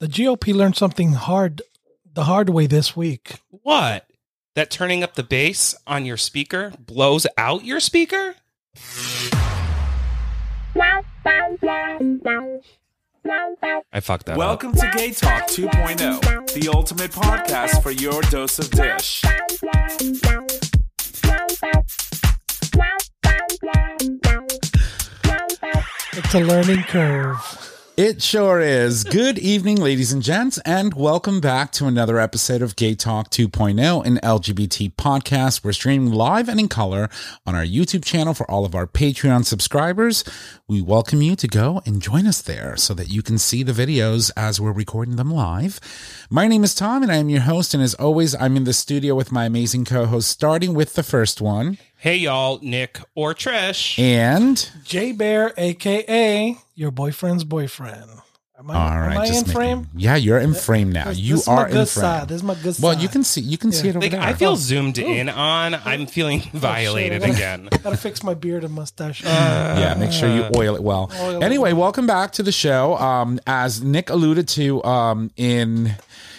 The GOP learned something hard, the hard way this week. What? That turning up the bass on your speaker blows out your speaker? I fucked that Welcome to Gay Talk 2.0, the ultimate podcast for your dose of dish. It's a learning curve. It sure is. Good evening, ladies and gents, and welcome back to another episode of Gay Talk 2.0, an LGBT podcast. We're streaming live and in color on our YouTube channel for all of our Patreon subscribers. We welcome you to go and join us there so that you can see the videos as we're recording them live. My name is Tom, and I am your host. And as always, I'm in the studio with my amazing co host, starting with the first one. Hey y'all, Nick or Trish. And J Bear, aka your boyfriend's boyfriend. Am I, all right, am I in making- frame? Yeah, you're in frame now. This- You this is are my in frame. side. This is my good Well, you can see you can see it over Like there. I feel Oh. zoomed in on. I'm feeling violated I gotta- again. Gotta fix my beard and mustache. Yeah, make sure you oil it well. Oil it anyway, welcome back to the show. Um, as Nick alluded to um, in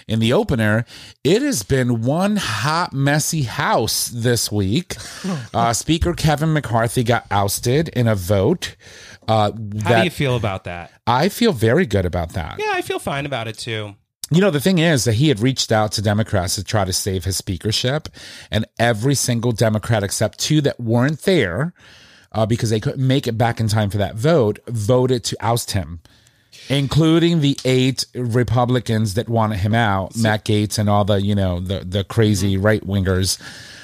in the opener, it has been one hot, messy house this week. Uh, Speaker Kevin McCarthy got ousted in a vote. Uh, How do you feel about that? I feel very good about that. Yeah, I feel fine about it too. You know, the thing is that he had reached out to Democrats to try to save his speakership, and every single Democrat except two that weren't there uh, because they couldn't make it back in time for that vote voted to oust him, including the eight Republicans that wanted him out, Matt Gaetz and all the you know the the crazy right wingers.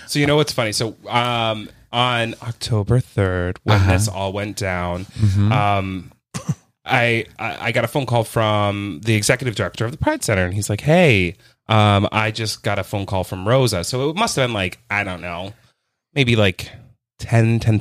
So you know what's funny? So um, on October third, when Uh-huh. this all went down, Mm-hmm. um, I, I got a phone call from the executive director of the Pride Center, and he's like, "Hey, um, I just got a phone call from Rosa." So it must have been like I don't know, maybe like 10, 10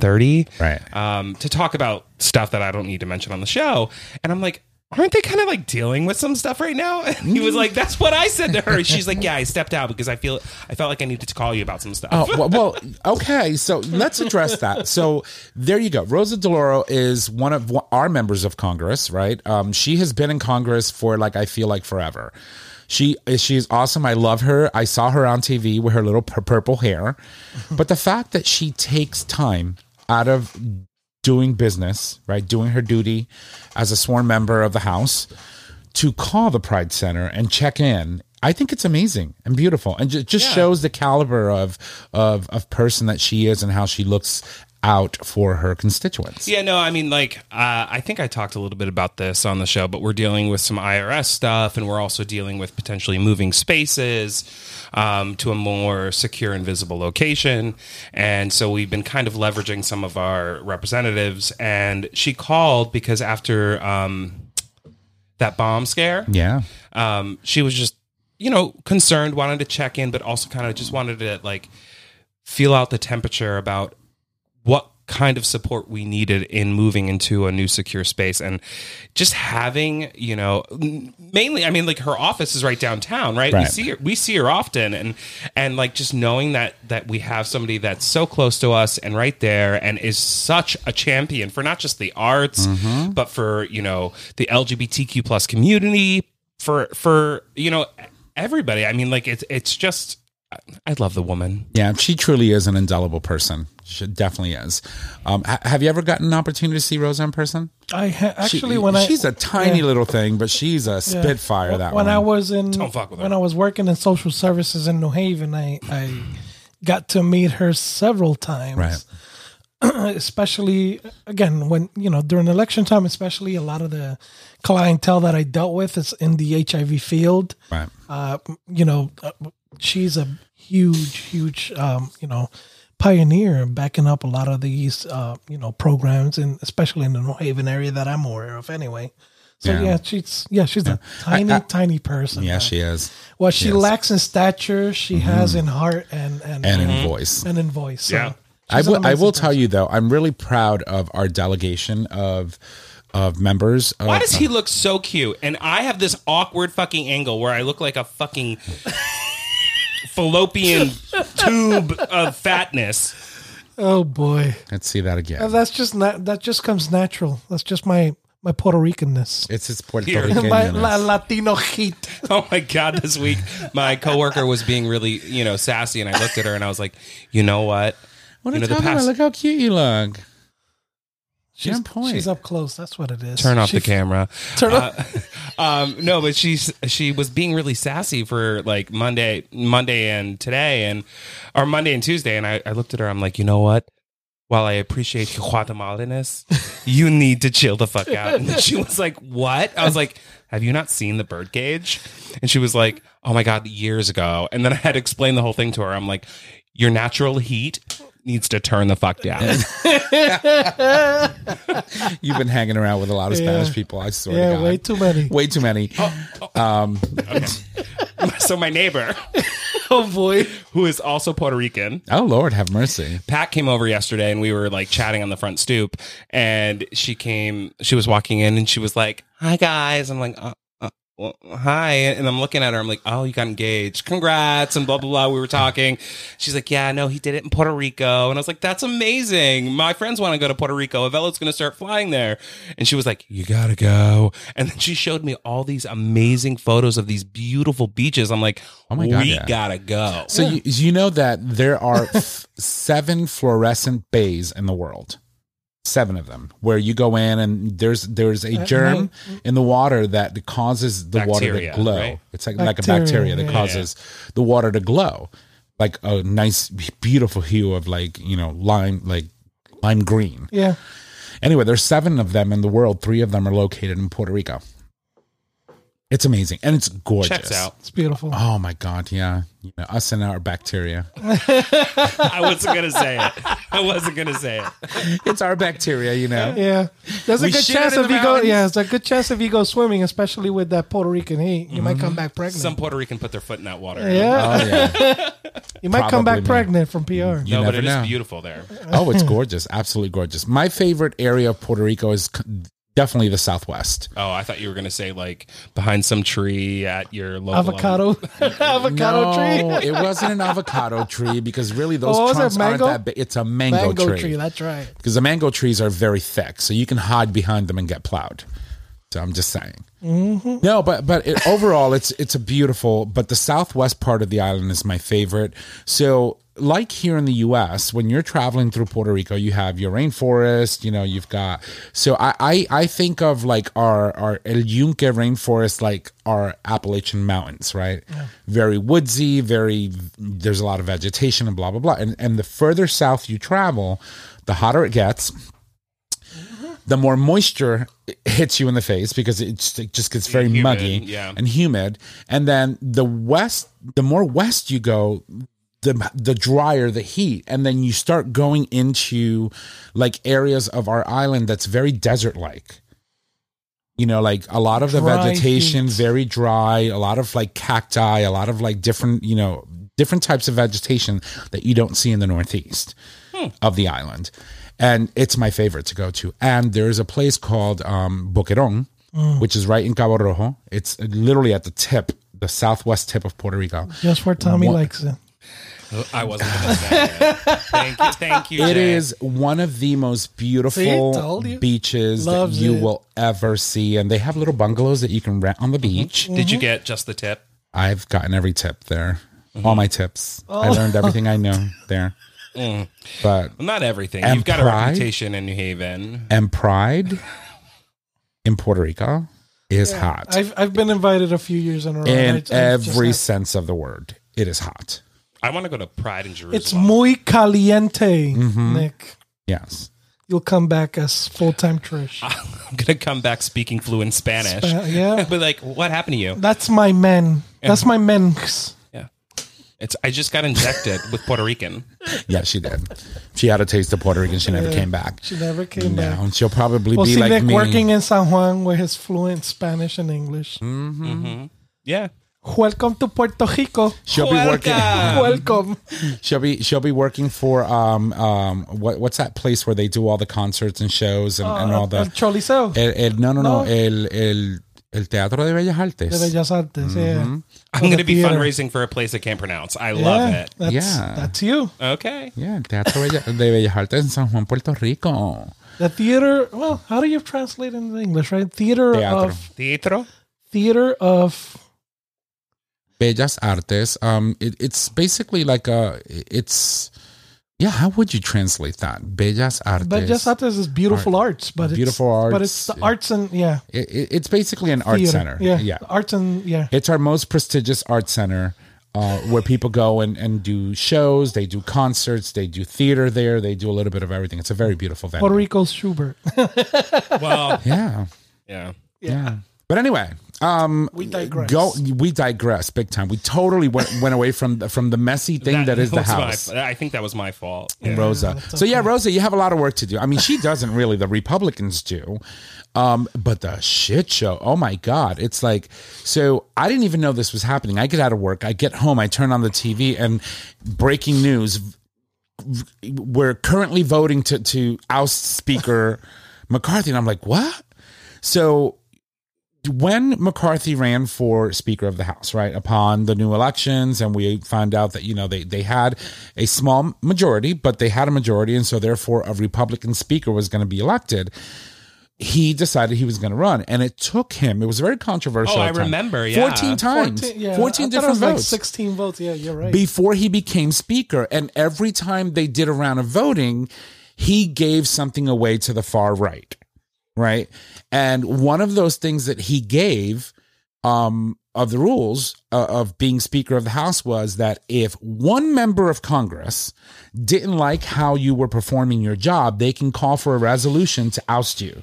Right. um, to talk about stuff that I don't need to mention on the show. And I'm like, aren't they kind of like dealing with some stuff right now? And he was like, that's what I said to her. She's like, yeah, I stepped out because I feel I felt like I needed to call you about some stuff. Oh, well, well, okay. So let's address that. So there you go. Rosa DeLauro is one of our members of Congress, right? Um, she has been in Congress for like I feel like forever. She she's awesome. I love her. I saw her on TV with her little purple hair. But the fact that she takes time out of doing business, right, doing her duty as a sworn member of the House, to call the Pride Center and check in. I think it's amazing and beautiful, and ju- just shows the caliber of of of person that she is and how she looks out for her constituents. Yeah, no, I mean, like, uh, I think I talked a little bit about this on the show, but we're dealing with some IRS stuff, and we're also dealing with potentially moving spaces um, to a more secure and visible location. And so we've been kind of leveraging some of our representatives. And she called because after um, that bomb scare, Yeah, um, she was just you know concerned wanted to check in but also kind of just wanted to like feel out the temperature about what kind of support we needed in moving into a new secure space. And just having you know mainly i mean like her office is right downtown right, we see her we see her often. And and like just knowing that that we have somebody that's so close to us and right there and is such a champion for not just the arts mm-hmm. but for you know the lgbtq plus community for for you know everybody. I mean like it's it's just i love the woman yeah, she truly is an indelible person. She definitely is. Um, ha- have you ever gotten an opportunity to see Rosa in person? I ha- She- actually when I she's a tiny yeah. little thing, but she's a Yeah. spitfire. That when one. I was in Don't fuck with her. when I was working in social services in New Haven, I I got to meet her several times. Right. especially again when you know during election time, especially a lot of the clientele that I dealt with is in the HIV field. right. Uh, you know, uh, she's a huge, huge, um, you know, pioneer backing up a lot of these, uh, you know, programs, and especially in the New Haven area that I'm aware of, anyway. So Yeah. yeah, she's yeah, she's a tiny, I- tiny person. Yeah, man. she is, What she Yes. lacks in stature, she has in heart and and and in voice. and in voice. So Yeah. I will. I amazing will tell you though, I'm really proud of our delegation of of members. Of, Why does he look so cute? And I have this awkward fucking angle where I look like a fucking fallopian tube of fatness. Oh boy, Let's see that again. Uh, that's just not that just comes natural. That's just my my Puerto Ricanness. It's his Puerto Here. Rican. My la, Latino heat. Oh my god! This week, my coworker was being really, you know, sassy, and I looked at her and I was like, you know what? What You are know, you the talking about? past- Look how cute you look. She's, point. she's up close. That's what it is. Turn off the camera. Turn off. Um, no, but she's she was being really sassy for like Monday, Monday and today, and or Monday and Tuesday, and I, I looked at her. I'm like, you know what? While I appreciate Guatemalaness, you need to chill the fuck out. And she was like, "What?" I was like, "Have you not seen the birdcage?" And she was like, "Oh my god, years ago." And then I had to explain the whole thing to her. I'm like, "Your natural heat needs to turn the fuck down." You've been hanging around with a lot of Spanish people. I swear to yeah, God. way too many. Way too many. Um, so my neighbor, Oh boy. who is also Puerto Rican, Oh Lord, have mercy. Pat came over yesterday and we were like chatting on the front stoop and she came she was walking in and she was like hi guys i'm like uh, well, hi and i'm looking at her. I'm like oh you got engaged. Congrats and blah blah blah. We were talking. She's like yeah no he did it in puerto rico. And i was like that's amazing. My friends want to go to puerto rico. Avelo's going to start flying there. And she was like you gotta go. And then she showed me all these amazing photos of these beautiful beaches. I'm like Oh my God, we yeah. gotta go. So you, you know that there are f- seven fluorescent bays in the world. Seven of them, where you go in and there's there's a uh, germ in the water that causes the water to glow. right? It's like like a Bacteria, bacteria that yeah. causes the water to glow, like a nice beautiful hue of like you know lime like lime green. Yeah. Anyway, there's seven of them in the world. Three of them are located in Puerto Rico. It's amazing and it's gorgeous. checks out It's beautiful. Oh my god, yeah. You know, us and our bacteria. i wasn't gonna say it i wasn't gonna say it it's our bacteria, you know. Yeah, there's a We good chance in if the you go. Yeah, there's a good chance if you go swimming, especially with that Puerto Rican heat, you might come back pregnant. Some Puerto Rican put their foot in that water. yeah, Oh yeah. you might come back me. pregnant from PR. You no, but never it is know. beautiful there. Oh, it's gorgeous. Absolutely gorgeous. My favorite area of Puerto Rico is c- definitely the southwest. Oh, I thought you were going to say like behind some tree at your local Avocado, avocado no, tree, it wasn't an avocado tree because really those Oh, trunks aren't mango? that big. It's a mango, mango tree. tree. That's right. because the mango trees are very thick, so you can hide behind them and get plowed. So I'm just saying. Mm-hmm. No, but but it, overall, it's it's a beautiful. But the southwest part of the island is my favorite. So, like here in the U.S., when you're traveling through Puerto Rico, you have your rainforest. You know, you've got. So I I, I think of like our our El Yunque rainforest, like our Appalachian mountains, right? Very woodsy, very. There's a lot of vegetation and blah blah blah. And and the further south you travel, the hotter it gets mm-hmm. the more moisture hits you in the face because it's, it just gets very Humid, muggy yeah. and humid. And then the west, the more west you go, the the drier the heat, and then you start going into like areas of our island that's very desert like. You know, like a lot of the Dry vegetation heat. very dry, a lot of like cacti, a lot of like different, you know, different types of vegetation that you don't see in the northeast of the island. And it's my favorite to go to. And there's a place called um, Boquerón, which is right in Cabo Rojo. It's literally at the tip, the southwest tip of Puerto Rico. Just where Tommy likes it. I wasn't going to say it. Thank you, thank you. It Jay. is one of the most beautiful told you. beaches Loves that you it. will ever see. And they have little bungalows that you can rent on the mm-hmm. beach. Did you get just the tip? I've gotten every tip there, mm-hmm. all my tips. I oh. learned everything I know there. Mm. But Well, not everything. You've got pride? a reputation in New Haven. and pride in Puerto Rico is hot I've I've been invited a few years in a row. and in I every sense of the word. It is hot. I want to go to Pride in Jerusalem. it's muy caliente, Mm-hmm. Nick. Yes. You'll come back as full time Trish. I'm going to come back speaking fluent Spanish. Spa- yeah. but like, what happened to you? That's my men. That's my men's. Yeah. It's. I just got injected with Puerto Rican. Yeah, she did. She had a taste of Puerto Rican. She never came back. She never came No, back. and she'll probably We'll be see like Nick me. working in San Juan with his fluent Spanish and English. Yeah. Welcome to Puerto Rico. She'll be working. Welcome. She'll be she'll be working for um um what what's that place where they do all the concerts and shows and, and all El the Choliseo. el, el- no no no No. el el El Teatro de Bellas Artes. De Bellas Artes. Yeah. I'm going to be theater. fundraising for a place I can't pronounce. I love it. That's, Yeah. That's you. Okay. Yeah, el Teatro de Bellas Artes en San Juan, Puerto Rico. The theater. Well, how do you translate into English? Right? Theater Teatro. of Teatro? theater of. Bellas Artes. Um, it, it's basically like a. It's yeah. How would you translate that? Bellas Artes. Bellas Artes is beautiful arts, but it's, Beautiful arts. But it's the arts and yeah, It, it- it's basically an art theater. center. Yeah, yeah. arts and yeah. It's our most prestigious art center. Uh, where people go and, and do shows, they do concerts, they do theater there, they do a little bit of everything. It's a very beautiful venue. Puerto Rico's Shubert. Well, Yeah. yeah. Yeah. But anyway, um, We digress. Go. We digress big time. We totally went went away from the, from the messy thing that is the was my- house. I think that was my fault. Yeah. Rosa. that's So yeah, Rosa, you have a lot of work to do. I mean, she doesn't really. The Republicans do. Um, but the shit show, oh my God. It's like, so I didn't even know this was happening. I get out of work, I get home, I turn on the TV and breaking news. We're currently voting to, to oust Speaker McCarthy. And I'm like, what? So when McCarthy ran for Speaker of the House, right, upon the new elections, and we found out that, you know, they, they had a small majority, but they had a majority, and so therefore a Republican Speaker was going to be elected. He decided he was going to run, and it took him. It was very controversial. Oh, I time. remember, yeah. fourteen times, 14, yeah, 14 I thought it different was like votes 16 votes. Yeah, you're right. before he became speaker. And every time they did a round of voting, he gave something away to the far right. Right. And one of those things that he gave um, of the rules uh, of being Speaker of the House was that if one member of Congress didn't like how you were performing your job, they can call for a resolution to oust you.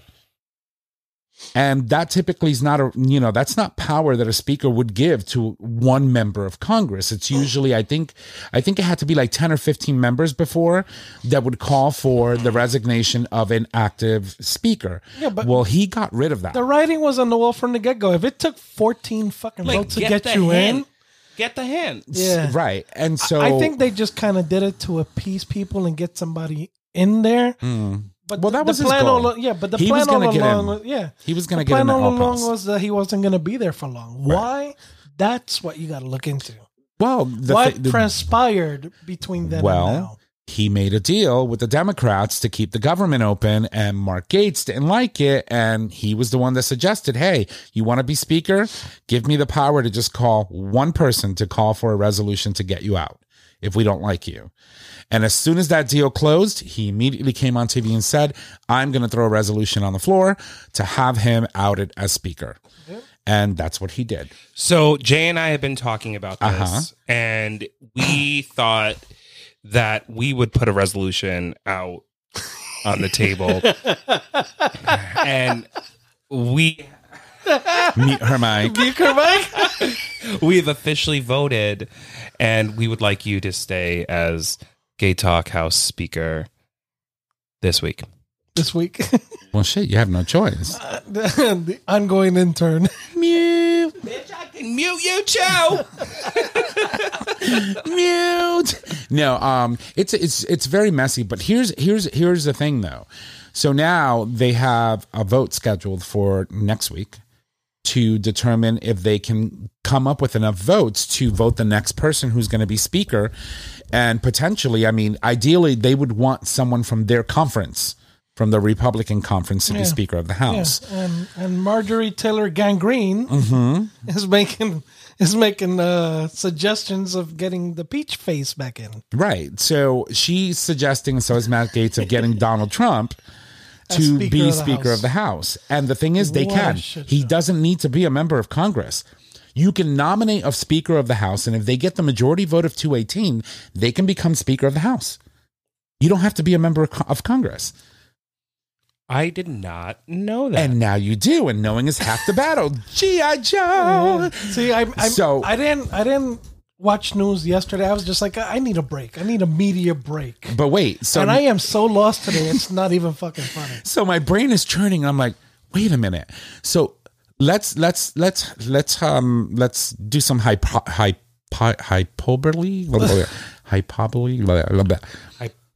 And that typically is not a, you know, that's not power that a speaker would give to one member of Congress. It's usually, I think, I think it had to be like 10 or 15 members before that would call for the resignation of an active speaker. Yeah, but- well, he got rid of that. the writing was on the wall from the get go. If it took 14 fucking Like, votes to get, get, you hint. in, Get the hint. yeah. Right. And so I think they just kind of did it to appease people and get somebody in there. Hmm. But. Well, that was the his plan goal. all yeah, but the He plan was all along was yeah. He was gonna the get in plan all along costs. was that he wasn't going to be there for long. Why? That's what you got to look into. well, what thi- the- transpired between and well, now? he made a deal with the Democrats to keep the government open, and Mark Gaetz didn't like it. And he was the one that suggested, hey, you want to be speaker? Give me the power to just call one person to call for a resolution to get you out if we don't like you. And as soon as that deal closed, he immediately came on TV and said, I'm going to throw a resolution on the floor to have him outed as speaker. And that's what he did. So Jay and I have been talking about this, Uh-huh. and we thought that we would put a resolution out on the table, and we Meet her mic. we've officially voted, and we would like you to stay as Gay Talk House Speaker this week. this week. Well, shit, you have no choice. the, the ongoing intern. Mute. Bitch, I can mute you too. mute. No, um, it's it's it's very messy. But here's here's here's the thing though. So now they have a vote scheduled for next week to determine if they can come up with enough votes to vote the next person who's going to be speaker, and potentially, I mean, ideally, they would want someone from their conference. From the Republican conference to be Speaker of the House. Yeah, and and Marjorie Taylor Gangrene Mm-hmm. is making is making uh, suggestions of getting the peach face back in. Right. So she's suggesting, so is Matt Gaetz, of getting Donald Trump to Speaker be of Speaker House. of the House. And the thing is, they What can. He show. doesn't need to be a member of Congress. You can nominate a Speaker of the House, and if they get the majority vote of 218, they can become Speaker of the House. You don't have to be a member of, of Congress. I did not know that. And now you do, and knowing is half the battle. G.I. Joe! See, I I, So- I didn't I didn't watch news yesterday. I was just like, I need a break. I need a media break. But wait, so and I am so lost today. It's not even fucking funny. so my brain is churning i'm like wait a minute so let's let's let's let's um let's do some hypo, hypo, hyperbole hyperbole.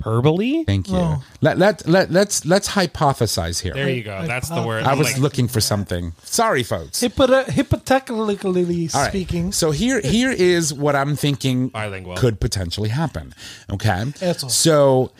Hyperbole. Thank you. No. Let let let let's let's hypothesize here. There you go. That's the word. I was like, looking for something. Sorry, folks. Hypo- hypothetically All right. speaking, So here here is what I'm thinking Bilingual. could potentially happen. Okay. So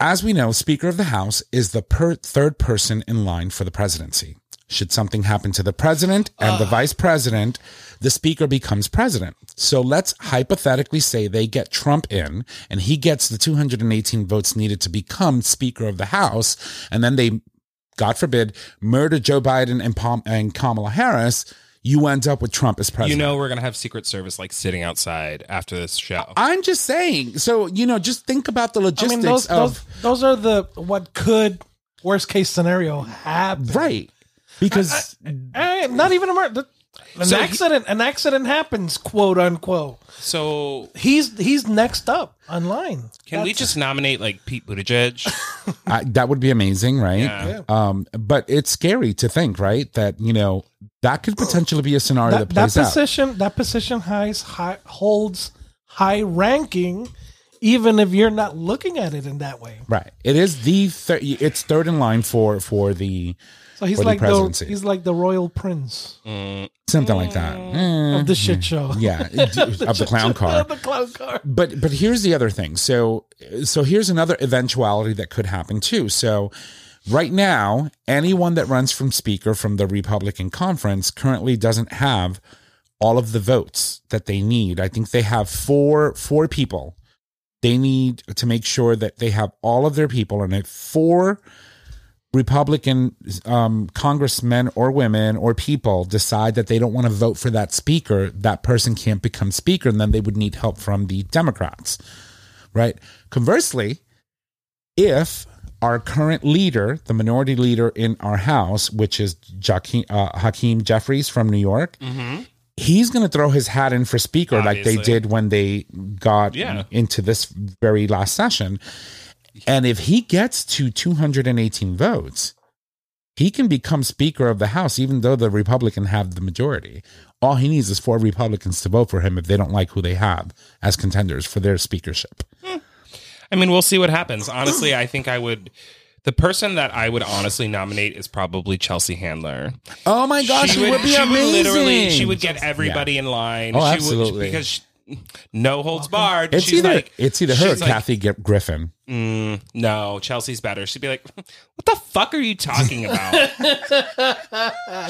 as we know, Speaker of the House is the per- third person in line for the presidency. Should something happen to the president and the uh. vice president, the speaker becomes president. So let's hypothetically say they get Trump in and he gets the 218 votes needed to become Speaker of the House. And then they, God forbid, murder Joe Biden and, Pom- and Kamala Harris. You end up with Trump as president. you know, we're gonna have Secret Service like sitting outside after this show. I'm just saying. So, you know, just think about the I logistics mean, those, of. those those are the what could worst case scenario happen. right. Because Eh, not even a murder. An So he- accident. an accident happens, quote unquote. So He's he's next up online. can we just nominate like Pete Buttigieg? I, that would be amazing, right? Yeah. Um, but it's scary to think, right, that you know that could potentially be a scenario that, that, that plays out. position that position has high, holds high ranking, even if you're not looking at it in that way. Right. It is the thir- it's third in line for for the So he's For the like the, he's like the royal prince something like that. Eh, of the shit show. yeah, it- of the clown car. the clown car. But but here's the other thing. So so here's another eventuality that could happen too. So right now, anyone that runs from speaker from the Republican conference currently doesn't have all of the votes that they need. I think they have four four people. They need to make sure that they have all of their people and if four Republican um, congressmen or women or people decide that they don't want to vote for that speaker, that person can't become speaker, and then they would need help from the Democrats, right? Conversely, if our current leader, the minority leader in our House, which is Jaquim, uh, Hakeem Jeffries from New York, he's going to throw his hat in for speaker like they did when they got Yeah. into this very last session. And if he gets to 218 votes, he can become Speaker of the House, even though the Republican have the majority. All he needs is four Republicans to vote for him if they don't like who they have as contenders for their speakership. Hmm. I mean, we'll see what happens. Honestly, I think I would. The person that I would honestly nominate is probably Chelsea Handler. Oh my gosh, she, would, be she amazing. literally, she would get everybody in line. Oh, she absolutely. Would, because no holds barred. It's she's either like, it's either her or like, Kathy Gri- Griffin. "Mm, no, Chelsea's better. She'd be like, "What the fuck are you talking about?"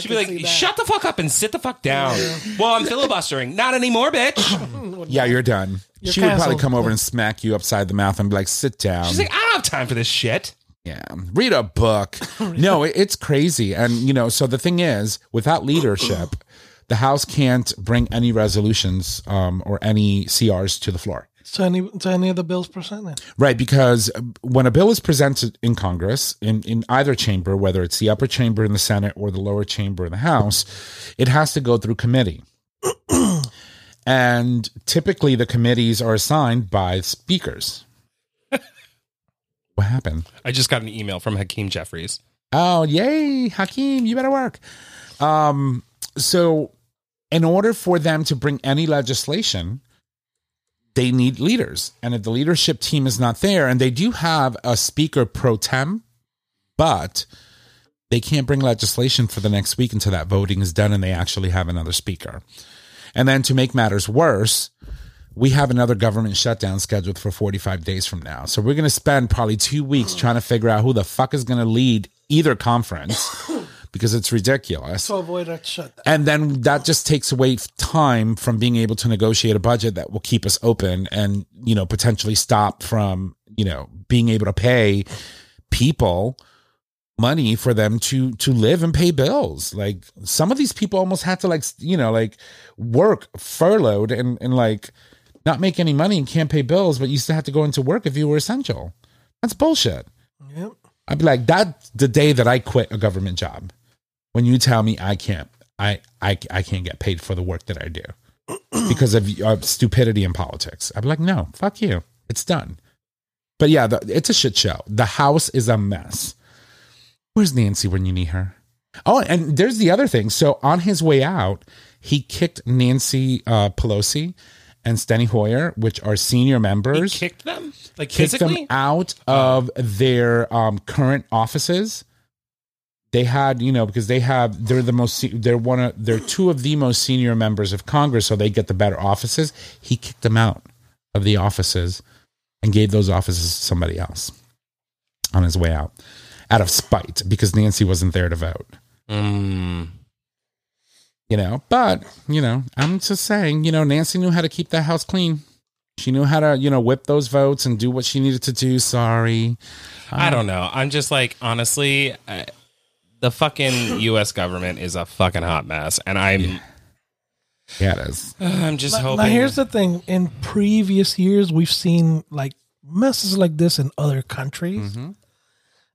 She'd be like, "Shut the fuck up and sit the fuck down." well, I'm filibustering. Not anymore, bitch. Yeah, you're done. You're she would probably come over and smack you upside the mouth and be like, "Sit down." She's like, "I don't have time for this shit." Yeah, read a book. no, it, it's crazy, and you know. So the thing is, without leadership, the House can't bring any resolutions um, or any CRs to the floor. To any to any of the bills presented. Right, because when a bill is presented in Congress, in, in either chamber, whether it's the upper chamber in the Senate or the lower chamber in the House, it has to go through committee. and typically the committees are assigned by speakers. what happened? I just got an email from Hakeem Jeffries. Oh, yay, Hakeem, you better work. Um, so, in order for them to bring any legislation, they need leaders. And if the leadership team is not there, and they do have a speaker pro tem, but they can't bring legislation for the next week until that voting is done and they actually have another speaker. And then to make matters worse, we have another government shutdown scheduled for 45 days from now. So we're going to spend probably two weeks trying to figure out who the fuck is going to lead either conference because it's ridiculous. To avoid a shutdown. And then that just takes away time from being able to negotiate a budget that will keep us open and, you know, potentially stop from, you know, being able to pay people money for them to to live and pay bills. Like some of these people almost had to like, you know, like work furloughed and and like not make any money and can't pay bills, but you still have to go into work if you were essential. That's bullshit. Yep. I'd be like, that's the day that I quit a government job. When you tell me I can't, I, I, I can't get paid for the work that I do because of uh, stupidity in politics. I'm like, no, fuck you. It's done. But yeah, the, it's a shit show. The house is a mess. Where's Nancy when you need her? Oh, and there's the other thing. So on his way out, he kicked Nancy uh, Pelosi and Steny Hoyer, which are senior He members. kicked them. Like kicked physically? them out of their um, current offices. They had, you know, because they have, they're the most, they're one of, they're two of the most senior members of Congress, so they get the better offices. He kicked them out of the offices and gave those offices to somebody else on his way out, out of spite because Nancy wasn't there to vote. Mm. You know, but you know, I'm just saying, you know, Nancy knew how to keep that house clean. She knew how to, you know, whip those votes and do what she needed to do. Sorry. I don't know. I'm just like, honestly, I, the fucking U.S. government is a fucking hot mess, and I'm, Yeah, it is. I'm just Now, hoping. now here's the thing: in previous years, we've seen like messes like this in other countries, Mm-hmm.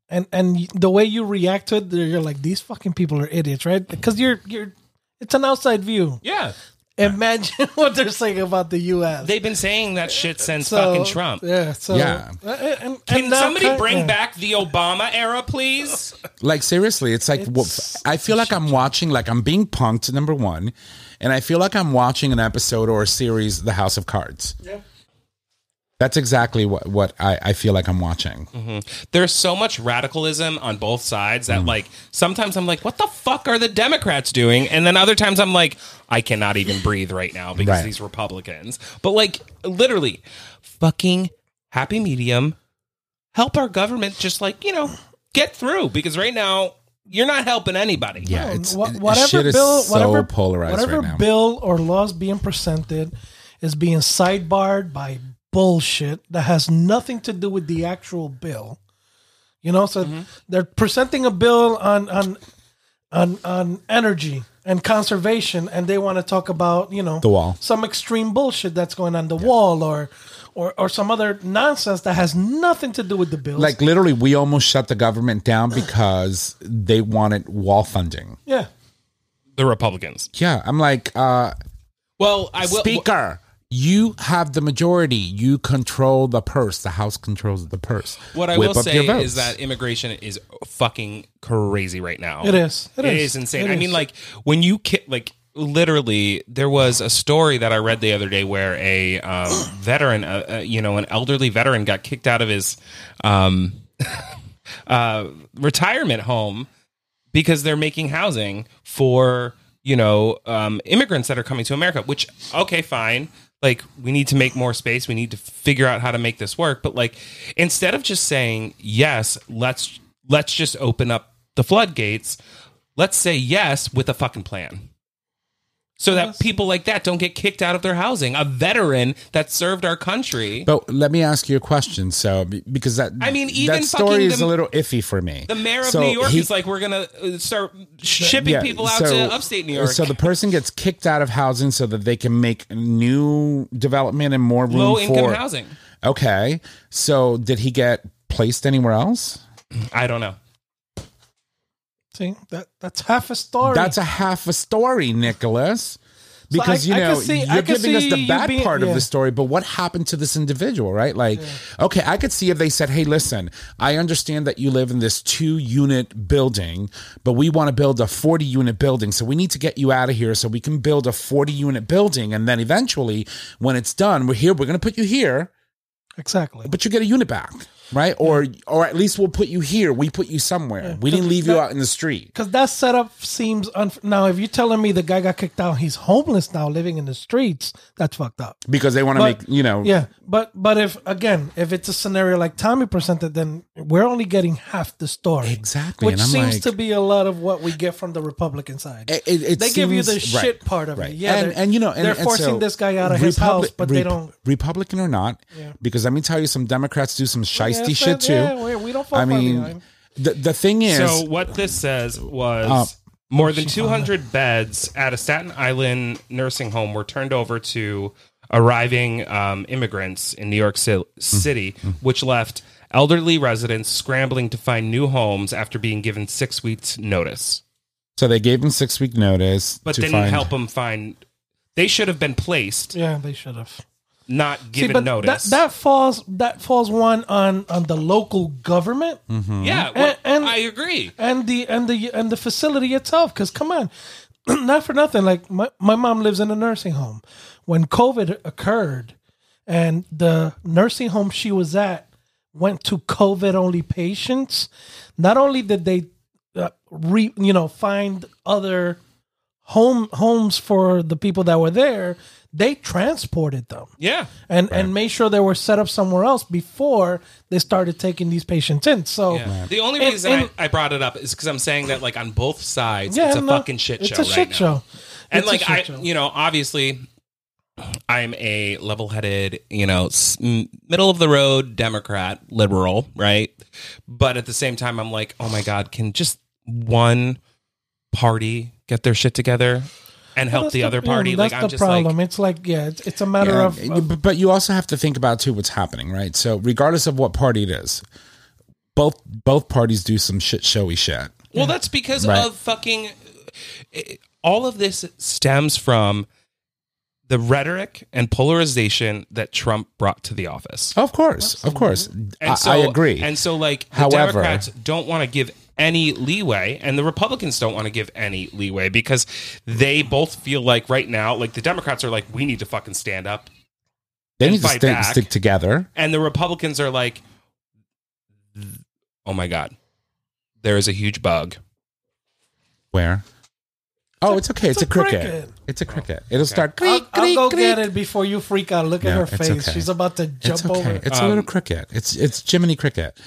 and and the way you react to it, you're like, these fucking people are idiots, right? Because you're you're, it's an outside view. yeah, Imagine what they're saying about the U.S. they've been saying that shit since So, fucking Trump. Yeah. So Yeah. uh, and, and Can now somebody kind- bring back the Obama era, please? Like seriously, it's like wha- It's- I feel like I'm watching, like I'm being punked. Number one, and I feel like I'm watching an episode or a series, The House of Cards. Yeah. That's exactly what what I, I feel like I'm watching. Mm-hmm. There's so much radicalism on both sides that, mm. like, sometimes I'm like, what the fuck are the Democrats doing? And then other times I'm like, I cannot even breathe right now because Right. these Republicans. But, like, literally, fucking happy medium, help our government just, like, you know, get through because right now, you're not helping anybody. Yeah, it's Wha- whatever shit is bill, so whatever polarized whatever right now. bill or laws being presented is being sidebarred by bullshit that has nothing to do with the actual bill. You know, so Mm-hmm. they're presenting a bill on on on on energy and conservation, and they want to talk about you know The wall. some extreme bullshit that's going on the wall, or or or some other nonsense that has nothing to do with the bill. like literally, we almost shut the government down because they wanted wall funding. yeah, The Republicans. Yeah, I'm like, uh, Well, I will. Speaker, you have the majority. You control the purse. The House controls the purse. What I Whip will say is that immigration is fucking crazy right now. It is. It It is. is insane. It I is. mean, like when you ki- like literally, there was a story that I read the other day where a um, veteran, uh, uh, you know, an elderly veteran, got kicked out of his um, uh, retirement home because they're making housing for you know um, immigrants that are coming to America. Which okay, fine. Like we need to make more space. We need to figure out how to make this work. But like instead of just saying yes, let's let's just open up the floodgates. Let's say yes with a fucking plan. So that people like that don't get kicked out of their housing. A veteran that served our country. But let me ask you a question. So, because that I mean, even that story fucking is a little iffy for me. The mayor of So New York he- is like, we're gonna uh, start shipping yeah, people out so- to upstate New York. So the person gets kicked out of housing so that they can make new development and more room low income for housing. Okay. So did he get placed anywhere else? I don't know. See that that's half a story. That's a half a story, Nicholas. Because I- I you know see- you're giving us the bad being- part of the story, but what happened to this individual, right? Like, okay, I could see if they said, "Hey, listen, I understand that you live in this two-unit building, but we want to build a forty-unit building, so we need to get you out of here so we can build a forty-unit building, and then eventually, when it's done, we're here. We're going to put you here, exactly. but you get a unit back." Right, or or at least we'll put you here. We put you somewhere. We didn't leave you out in the street. Because that setup seems unf- now. If you're telling me the guy got kicked out, he's homeless now, living in the streets. That's fucked up. because they want to make you know Yeah, but but if again, if it's a scenario like Tommy presented, then we're only getting half the story. Exactly, which seems like- to be a lot of what we get from the Republican side. It- it- it they give you the seems- right, shit part of right. it. Yeah, and, and you know, and, they're and forcing so this guy out of his Republic- house, but they don't. Republican or not, because let me tell you, some Democrats do some shisty Yeah, shit too. yeah, we- we don't fall I mean, behind. the the thing is, So what this says was Uh, more than 200 beds at a Staten Island nursing home were turned over to arriving um, immigrants in New York Ci- City, which left elderly residents scrambling to find new homes after being given six weeks notice. so they gave them six week notice, But to didn't find, help them find. They should have been placed, Yeah, they should have. Not given but notice. That, that falls that falls one on on the local government yeah, well, and- I agree. and the and the and the facility itself. Because come on, not for nothing. Like my my mom lives in a nursing home. When COVID occurred, and the nursing home she was at went to COVID only patients. Not only did they, uh, re, you know, find other home homes for the people that were there, they transported them Yeah. and and made sure they were set up somewhere else before they started taking these patients in. So Yeah. The only reason and- I, I brought it up is because I'm saying that like on both sides, yeah, it's a no, fucking shit show It's a right shit now. show. And It's like I, show. you know, obviously, I'm a level-headed, you know, middle of the road Democrat, liberal, right? But at the same time, I'm like, oh my god, can just one party get their shit together and help That's the, other yeah, party? That's like, the I'm just problem. like, it's like yeah, it's, it's a matter Yeah, of, of but- but you also have to think about too what's happening, right? So regardless of what party it is, both both parties do some shit showy shit. Well, that's because Right. of fucking. Eh, all of this stems from the rhetoric and polarization that Trump brought to the office. Of course, of course, And I, so, I agree. And so, like, the However- Democrats don't want to give any leeway, and the Republicans don't want to give any leeway because they both feel like right now, like the Democrats are like, we need to fucking stand up, they need to fight stick, together. and the Republicans are like, oh my god, there is a huge bug. Where? Oh, it's okay. It's, it's a, a cricket. cricket. It's a cricket. It'll start. I'll, Creak, I'll go creak. get it before you freak out. Look at her face. okay. She's about to jump It's okay. over. It's a Um, little cricket. It's it's Jiminy Cricket.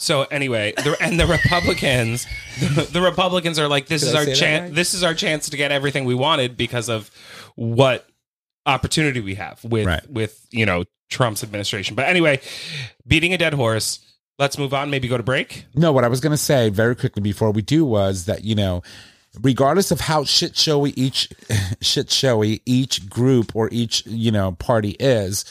So anyway, the, and the Republicans, the, the Republicans are like, this Did is I our chance. right? This is our chance to get everything we wanted because of what opportunity we have with Right. with you know Trump's administration. But anyway, beating a dead horse. Let's move on. Maybe go to break. No, what I was going to say very quickly before we do was that you know, regardless of how shit showy each shit showy each group or each you know party is,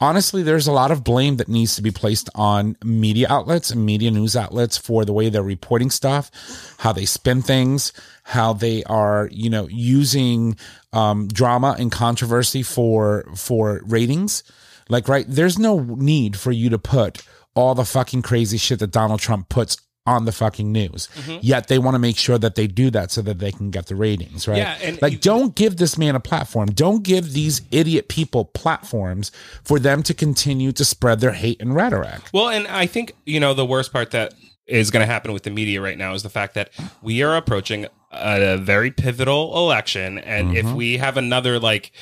honestly, there's a lot of blame that needs to be placed on media outlets and media news outlets for the way they're reporting stuff, how they spin things, how they are you know using um, drama and controversy for for ratings. Like, right, there's no need for you to put all the fucking crazy shit that Donald Trump puts on the fucking news. Mm-hmm. Yet they want to make sure that they do that so that they can get the ratings, right? Yeah, and like you- don't give this man a platform. Don't give these idiot people platforms for them to continue to spread their hate and rhetoric. Well, and I think you know the worst part that is going to happen with the media right now is the fact that we are approaching a very pivotal election, and if we have another like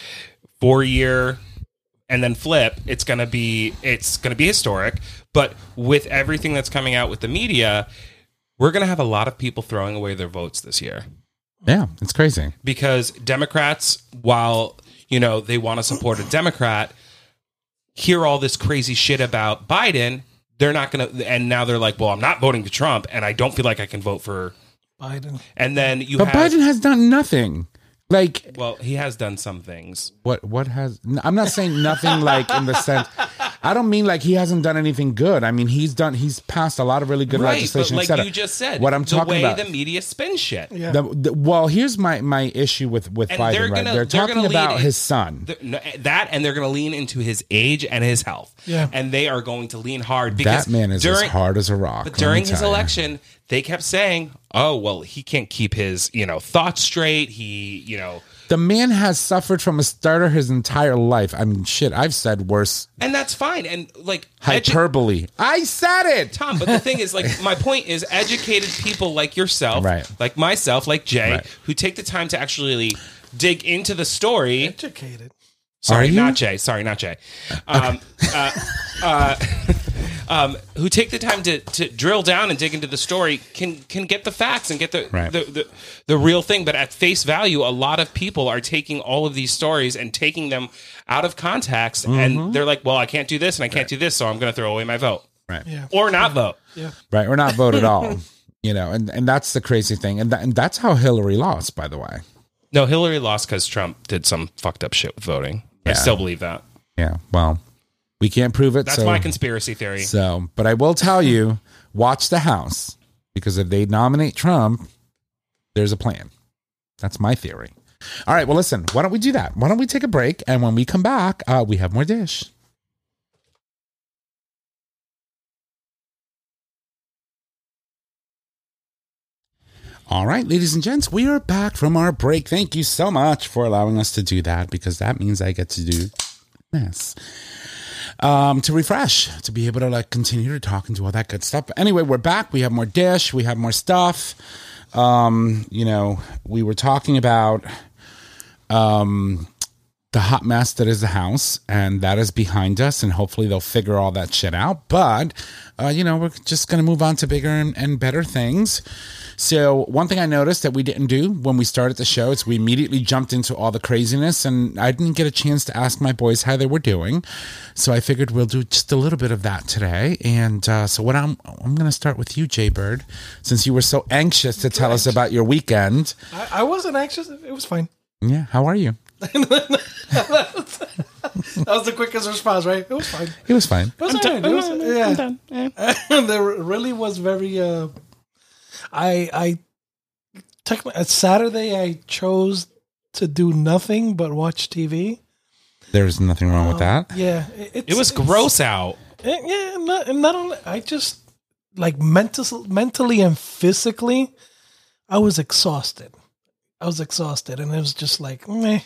four year and then flip, it's going to be it's going to be historic. But with everything that's coming out with the media, we're going to have a lot of people throwing away their votes this year Yeah, it's crazy. because Democrats, while you know they want to support a Democrat, hear all this crazy shit about Biden. They're not gonna, and now they're like, "Well, I'm not voting to Trump, and I don't feel like I can vote for." Biden. And then you But have, Biden has done nothing. Like well, he has done some things. what what has I'm not saying nothing like in the sense I don't mean like he hasn't done anything good. I mean he's done he's passed a lot of really good Right, but legislation, like etc. you just said, what I'm the talking way about the media spins shit. Yeah. The, the- well, here's my my issue with with And they're Biden. Right, gonna- they're they're talking about in- his son. The- no, eh, that and they're going to lean into his age and his health. Yeah. and they are going to lean hard because That man is during, as hard as a rock. But during his tell you. election, they kept saying, "Oh, well, he can't keep his you know thoughts straight. He, you know." The man has suffered from a starter his entire life. I mean, shit, I've said worse And that's fine. And like edu- hyperbole. I said it. Tom, but the thing is, like, my point is, educated people like yourself, Right. like myself, like Jay, Right. who take the time to actually dig into the story. Educated. Sorry, not Jay. Sorry, not Jay. Um, uh, uh, um, who take the time to, to drill down and dig into the story can can get the facts and get the, Right. the, the the real thing. But at face value, a lot of people are taking all of these stories and taking them out of context, Mm-hmm. and they're like, "Well, I can't do this and I can't do this, so I'm going to throw away my vote Right. Yeah. or not vote." Yeah. Right. Or not vote at all. You know, and, and that's the crazy thing. And, that, and that's how Hillary lost, by the way. No, Hillary lost because Trump did some fucked up shit with voting. I still believe that. Yeah. Well, we can't prove it. That's so, my conspiracy theory. So, but I will tell you, watch the House because if they nominate Trump, there's a plan. That's my theory. All right. Well, listen. Why don't we do that? Why don't we take a break? And when we come back, uh, we have more dish. All right, ladies and gents, we are back from our break. Thank you so much for allowing us to do that because that means I get to do this. Um, to refresh, to be able to like continue to talk and do all that good stuff. But anyway, we're back. We have more dish. We have more stuff. Um, you know, we were talking about um, the hot mess that is the house, and that is behind us, and hopefully they'll figure all that shit out. But, uh, you know, we're just going to move on to bigger and, and better things. So, one thing I noticed that we didn't do when we started the show is we immediately jumped into all the craziness, and I didn't get a chance to ask my boys how they were doing. So, I figured we'll do just a little bit of that today. And uh, so, what I'm I'm going to start with you, Jay Bird, since you were so anxious to tell us about your weekend. I, I wasn't anxious. It was fine. Yeah, how are you? That was the quickest response, right? It was fine. It was fine. It was all right. It was- yeah. there really was very. Uh, I I technically Saturday I chose to do nothing but watch TV. There's nothing wrong with that. Yeah, it, it's, It was it's- gross out. Eh, Yeah, and not, and not only I just like mental, mentally and physically, I was exhausted. I was exhausted, and it was just like, meh.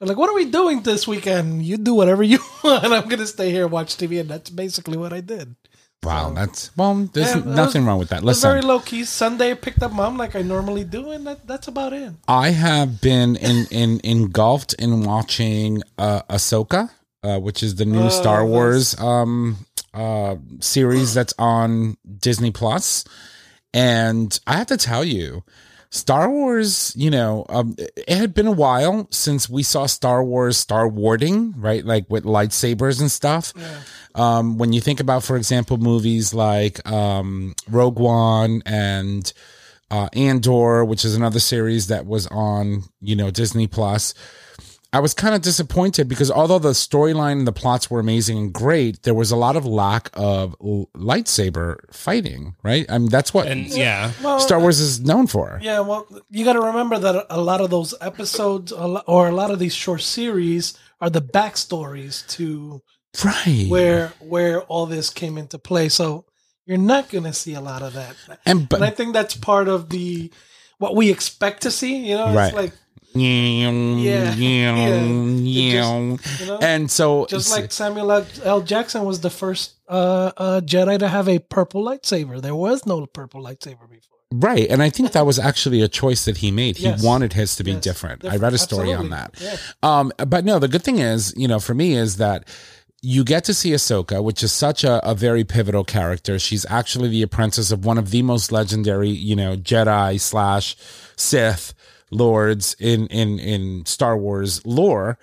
They're like, what are we doing this weekend? You do whatever you want. I'm gonna stay here and watch TV, and that's basically what I did. Wow, that's well. There's Yeah, it was- nothing wrong with that. Was very low key. Sunday, I picked up mom like I normally do, and that, that's about it. I have been in, in engulfed in watching uh, Ahsoka, uh, which is the new Oh, Star Wars um, uh, series that's on Disney Plus, and I have to tell you. Star Wars, you know, um, it had been a while since we saw Star Wars Star Warding, right? Like with lightsabers and stuff. Um, when you think about, for example, movies like um, Rogue One and uh, Andor, which is another series that was on, you know, Disney Plus. I was kind of disappointed because although the storyline and the plots were amazing and great, there was a lot of lack of l- lightsaber fighting, right? I mean, that's what And yeah, Well, Star Wars uh, is known for. Yeah, well, you got to remember that a lot of those episodes, or a lot of these short series, are the backstories to Right. where where all this came into play. So you're not going to see a lot of that. and but and I think that's part of the what we expect to see. You know, Right. it's like yeah, Yeah, yeah. yeah. you know, And so just like Samuel L. Jackson was the first uh, uh, Jedi to have a purple lightsaber. There was no purple lightsaber before. Right. And I think that was actually a choice that he made. He Yes. wanted his to be Yes. different. I read a story on that. Yeah. Um, but no, the good thing is, you know, for me is that you get to see Ahsoka, which is such a, a very pivotal character. She's actually the apprentice of one of the most legendary, you know, Jedi slash Sith lords in in in Star Wars lore,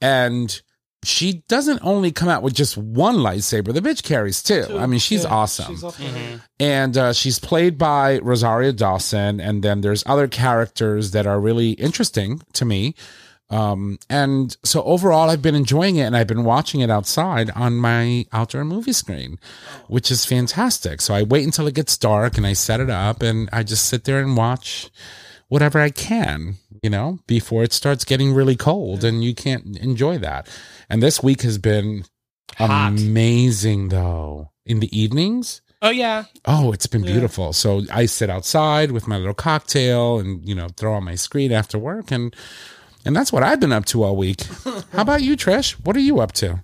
and she doesn't only come out with just one lightsaber. The bitch carries two. I mean, she's Yeah, awesome She's up there. and uh, she's played by Rosario Dawson. And then there's other characters that are really interesting to me. Um, and so overall, I've been enjoying it, and I've been watching it outside on my outdoor movie screen, which is fantastic. So I wait until it gets dark, and I set it up, and I just sit there and watch whatever I can, you know, before it starts getting really cold, and you can't enjoy that. And this week has been Hot. amazing, though. In the evenings, oh yeah, Oh, it's been beautiful. So I sit outside with my little cocktail and you know throw on my screen after work and and that's what I've been up to all week. How about you, Trish? What are you up to?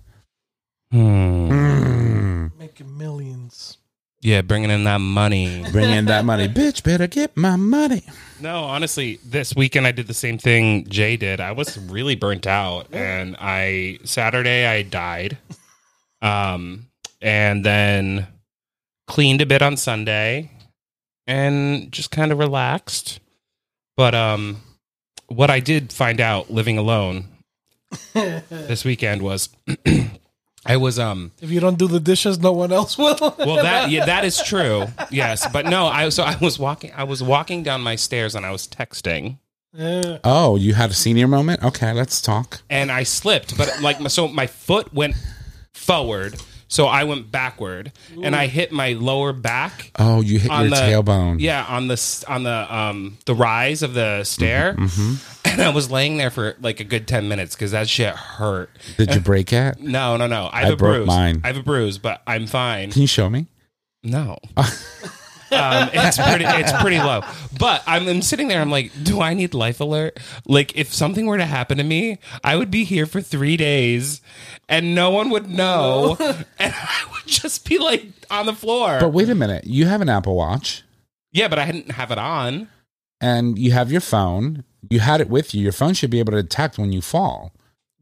Hmm. Mm, Making millions. yeah, bringing in that money. bring in that money, bitch. Better get my money. No, honestly, this weekend I did the same thing Jay did. I was really burnt out, and I Saturday I died, um, and then cleaned a bit on Sunday, and just kind of relaxed. But um, what I did find out living alone this weekend was I was um If you don't do the dishes, no one else will. well, that yeah, that is true. Yes, but no, I so I was walking. I was walking down my stairs and I was texting, Yeah. Oh, you had a senior moment. Okay, let's talk. and I slipped. But like, so my foot went forward, so I went backward, and I hit my lower back Oh, you hit your the tailbone. Yeah, on the on the um the rise of the stair, Mm-hmm, and I was laying there for like a good ten minutes because that shit hurt. Did you break it? No, no, no. I have I a broke bruise. mine. I have a bruise, but I'm fine. Can you show me? No. Um, it's pretty it's pretty low. But I'm, I'm sitting there. I'm like, do I need life alert? Like, if something were to happen to me, I would be here for three days, and no one would know, and I would just be like on the floor. But wait a minute, you have an Apple Watch yeah, but I didn't have it on. and you have your phone. You had it with you. Your phone should be able to detect when you fall.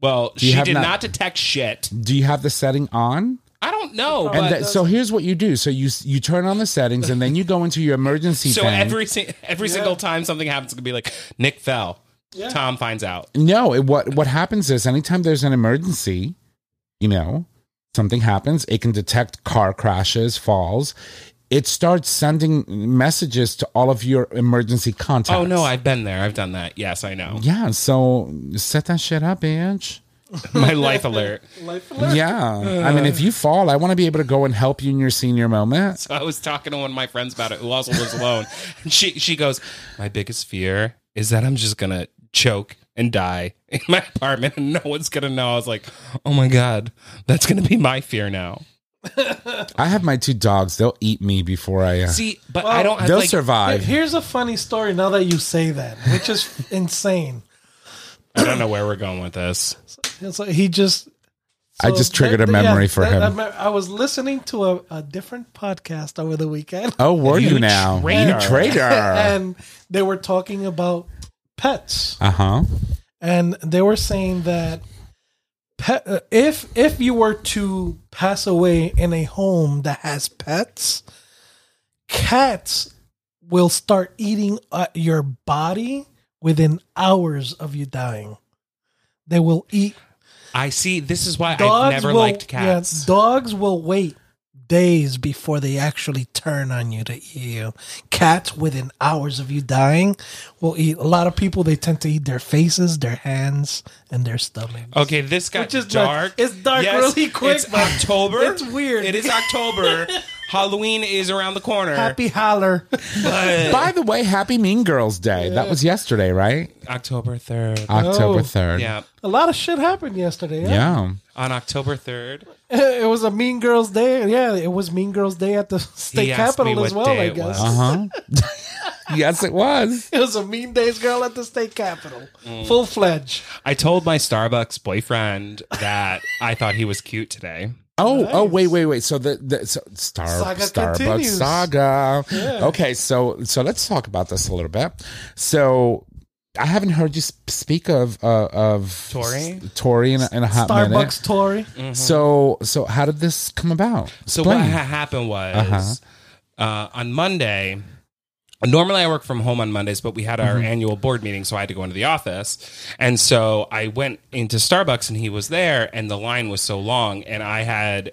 Well, you she have did not- not, detect shit. Do you have the setting on? I don't know. And that, so here's what you do. So you you turn on the settings and then you go into your emergency so thing. every si- every single time something happens, it's gonna be like Nick fell. Tom finds out. No, it, what what happens is anytime there's an emergency, you know, something happens, it can detect car crashes, falls. It starts sending messages to all of your emergency contacts. Oh no, I've been there. I've done that. Yes, I know. yeah. So set that shit up, bitch. My life alert. Life alert. Yeah. I mean, if you fall, I want to be able to go and help you in your senior moment. So I was talking to one of my friends about it, who also lives alone. And she she goes, "My biggest fear is that I'm just gonna choke and die in my apartment, and no one's gonna know." I was like, "Oh my god, that's gonna be my fear now." I have my two dogs. They'll eat me before I. Uh, See, but I don't. they'll like, survive. Here's a funny story now that you say that, which is insane. I don't know where we're going with this. It's like he just. I just triggered a that- memory for that- him. I, I was listening to a, a different podcast over the weekend, oh, were you, You now? traitor. You traitor. and they were talking about pets, uh huh. and they were saying that pet, uh, if if you were to pass away in a home that has pets, cats will start eating uh, your body within hours of you dying. They will eat I see. This is why dogs I've never will, liked cats. Yeah, dogs will wait days before they actually turn on you to eat you. Cats, within hours of you dying, will eat. A lot of people they tend to eat their faces, their hands, and their stomach. Okay, this got Which is dark. dark. It's dark really quick, It's October. it's weird. It is October. Halloween is around the corner. Happy holler! but By the way, Happy Mean Girls Day. That was yesterday, right? October third. October Oh. 3rd. Yeah, a lot of shit happened yesterday. Yeah, Yeah. on October third. it was a Mean Girls Day. Yeah, it was Mean Girls Day at the state He asked me capitol as what well. day I it guess was. Uh huh. yes, it was. it was a Mean Days girl at the state capitol, Mm. full fledged. I told my Starbucks boyfriend that I thought he was cute today. Oh, oh, wait, wait, wait. So the, the so Star Saga Starbucks continues. saga. Okay, so so let's talk about this a little bit. So I haven't heard you speak of uh, of Tori? Tori in a, in a hot Starbucks minute. Tory. So so how did this come about? So what ha- happened was Uh-huh. uh, on Monday. Normally, I work from home on Mondays, but we had our Mm-hmm. annual board meeting, so I had to go into the office. And so I went into Starbucks, and he was there, and the line was so long, and I had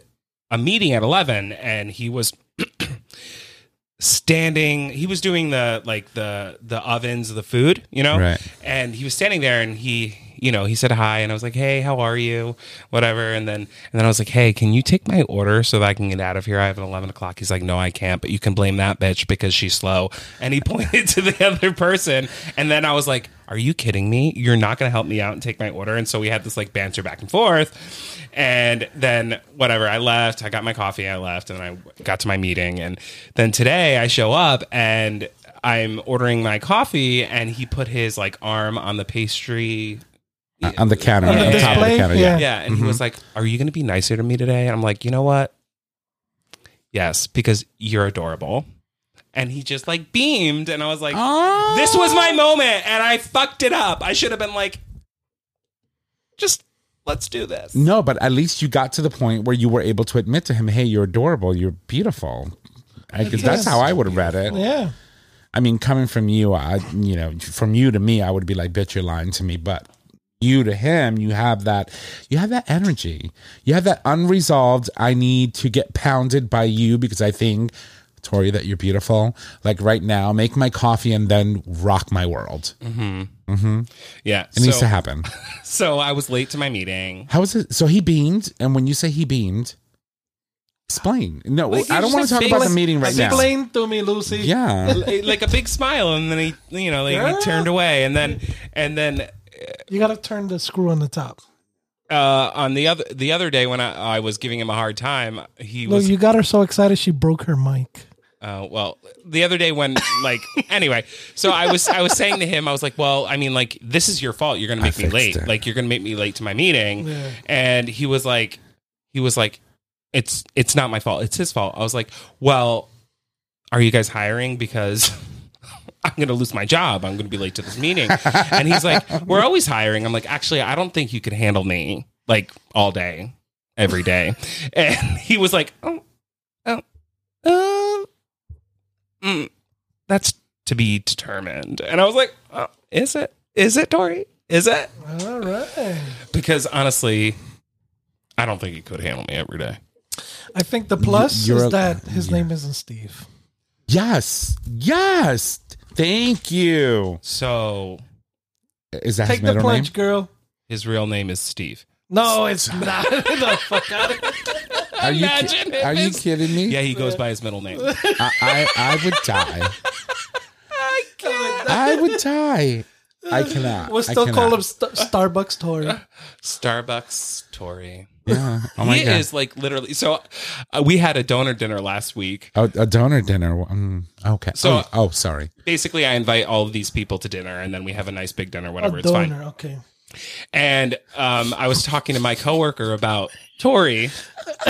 a meeting at eleven, and he was standing. He was doing the like the the ovens of the food, you know, Right. and he was standing there and he you know he said hi and i was like hey how are you? Whatever and then and then i was like hey can you take my order so that i can get out of here? I have an 11 o'clock. He's like no i can't but you can blame that bitch because she's slow. And he pointed to the other person and then i was like are you kidding me? You're not going to help me out and take my order? And so we had this like banter back and forth and then whatever i left i got my coffee i left and i got to my meeting and then today i show up and I'm ordering my coffee, and he put his like arm on the pastry. On the counter, On the on top of the counter. Yeah. Yeah. Yeah, and he was mm-hmm. like, "Are you going to be nicer to me today?" And I'm like, "You know what? Yes, because you're adorable." And he just like beamed, and I was like, Oh. "This was my oh. moment, and I fucked it up. I should have been like, just let's do this." No, but at least you got to the point where you were able to admit to him, "Hey, you're adorable. You're beautiful." Because that's how I would have read it. Yeah. I mean, coming from you, I you know, from you to me, I would be like, "Bitch, you're lying to me." But you to him, you have that, you have that energy, you have that unresolved. I need to get pounded by you because I think, Tori, that you're beautiful. Like right now, make my coffee and then rock my world. Mm-hmm. Mm-hmm. yeah, It needs to happen. so I was late to my meeting. How is it? So he beamed, and when you say he beamed, explain. No, Like, I don't want to talk big- about the meeting right now. Explain to me, Lucy. Yeah. like a big smile, and then he, you know, like Yeah. he turned away, and then, and then You got to turn the screw on the top. uh, on the other the other day when I, I was giving him a hard time, he Look, was you got her so excited she broke her mic. Oh well, the other day when like anyway, so I was I was saying to him, I was like, well, I mean, like this is your fault. You're gonna make me fixed late. it. Like you're gonna make me late to my meeting. And he was like, he was like, it's it's not my fault. It's his fault. I was like, well, are you guys hiring because? I'm going to lose my job. I'm going to be late to this meeting. And he's like, We're always hiring. I'm like, Actually, I don't think you could handle me like all day, every day. And he was like, Oh, oh, uh, mm, that's to be determined. And I was like, oh, Is it? Is it, Tori? Is it? All right. Because honestly, I don't think he could handle me every day. I think the plus you're is a- that his name isn't Steve. Yes. Yes. Thank you. So Is that Take his the middle name? plunge, girl. his real name is Steve. No, it's not. the fuck out of here. Are you, Imagine ki- if are you it's- kidding me? Yeah, he goes by his middle name. I, I, I would die. I would die. I cannot. We'll I still call him St- Starbucks Tory. Starbucks Tory. Yeah. Oh my he god. is like literally. So uh, we had a donor dinner last week. a, a donor dinner. Mm, okay. So- oh, oh, sorry. Basically, I invite all of these people to dinner, and then we have a nice big dinner. A Whatever, it's fine. Okay. And um, I was talking to my coworker about Tori.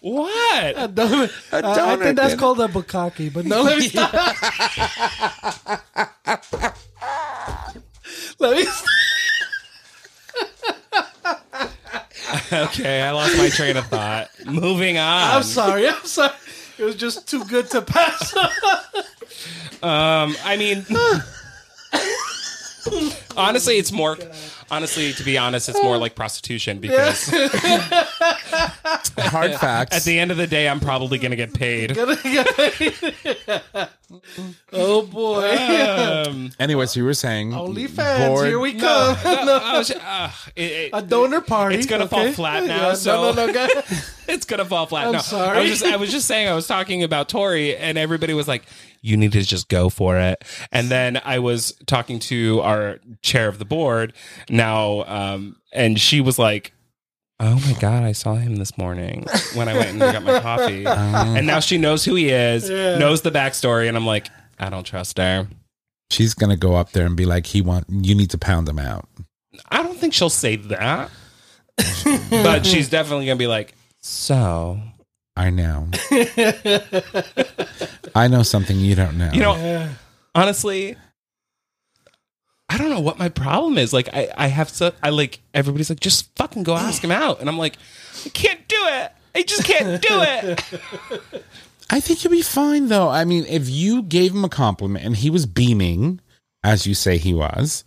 what? A donor. I- I donor think that's called a bukkake, but no, let me stop. let me stop. Okay, I lost my train of thought. Moving on. I'm sorry. I'm sorry. It was just too good to pass. Um, I mean, honestly, it's more. Honestly, to be honest, it's more like prostitution because Hard facts. at the end of the day, I'm probably going to get paid. oh boy. Um, Anyways, you were saying OnlyFans, bored- here we come. I was- uh, it- it- A donor party. It's gonna fall okay? flat now, Yeah, so- no, no, no, guys. it's gonna fall flat. I'm no, sorry. I was just I was just saying I was talking about Tori, and everybody was like, "You need to just go for it." And then I was talking to our chair of the board now, um, and she was like. Oh my god! I saw him this morning when I went and got my coffee, ah. and now she knows who he is, Yeah. knows the backstory, and I'm like, I don't trust her. She's gonna go up there and be like, "He want you need to pound him out." I don't think she'll say that, but she's definitely gonna be like, so I know. I know something you don't know. you know, Yeah. honestly, I don't know what my problem is. Like, I, I have to I like, everybody's like, just fucking go ask him out. And I'm like, I can't do it. I just can't do it. I think you'll be fine though. I mean, if you gave him a compliment and he was beaming, as you say he was,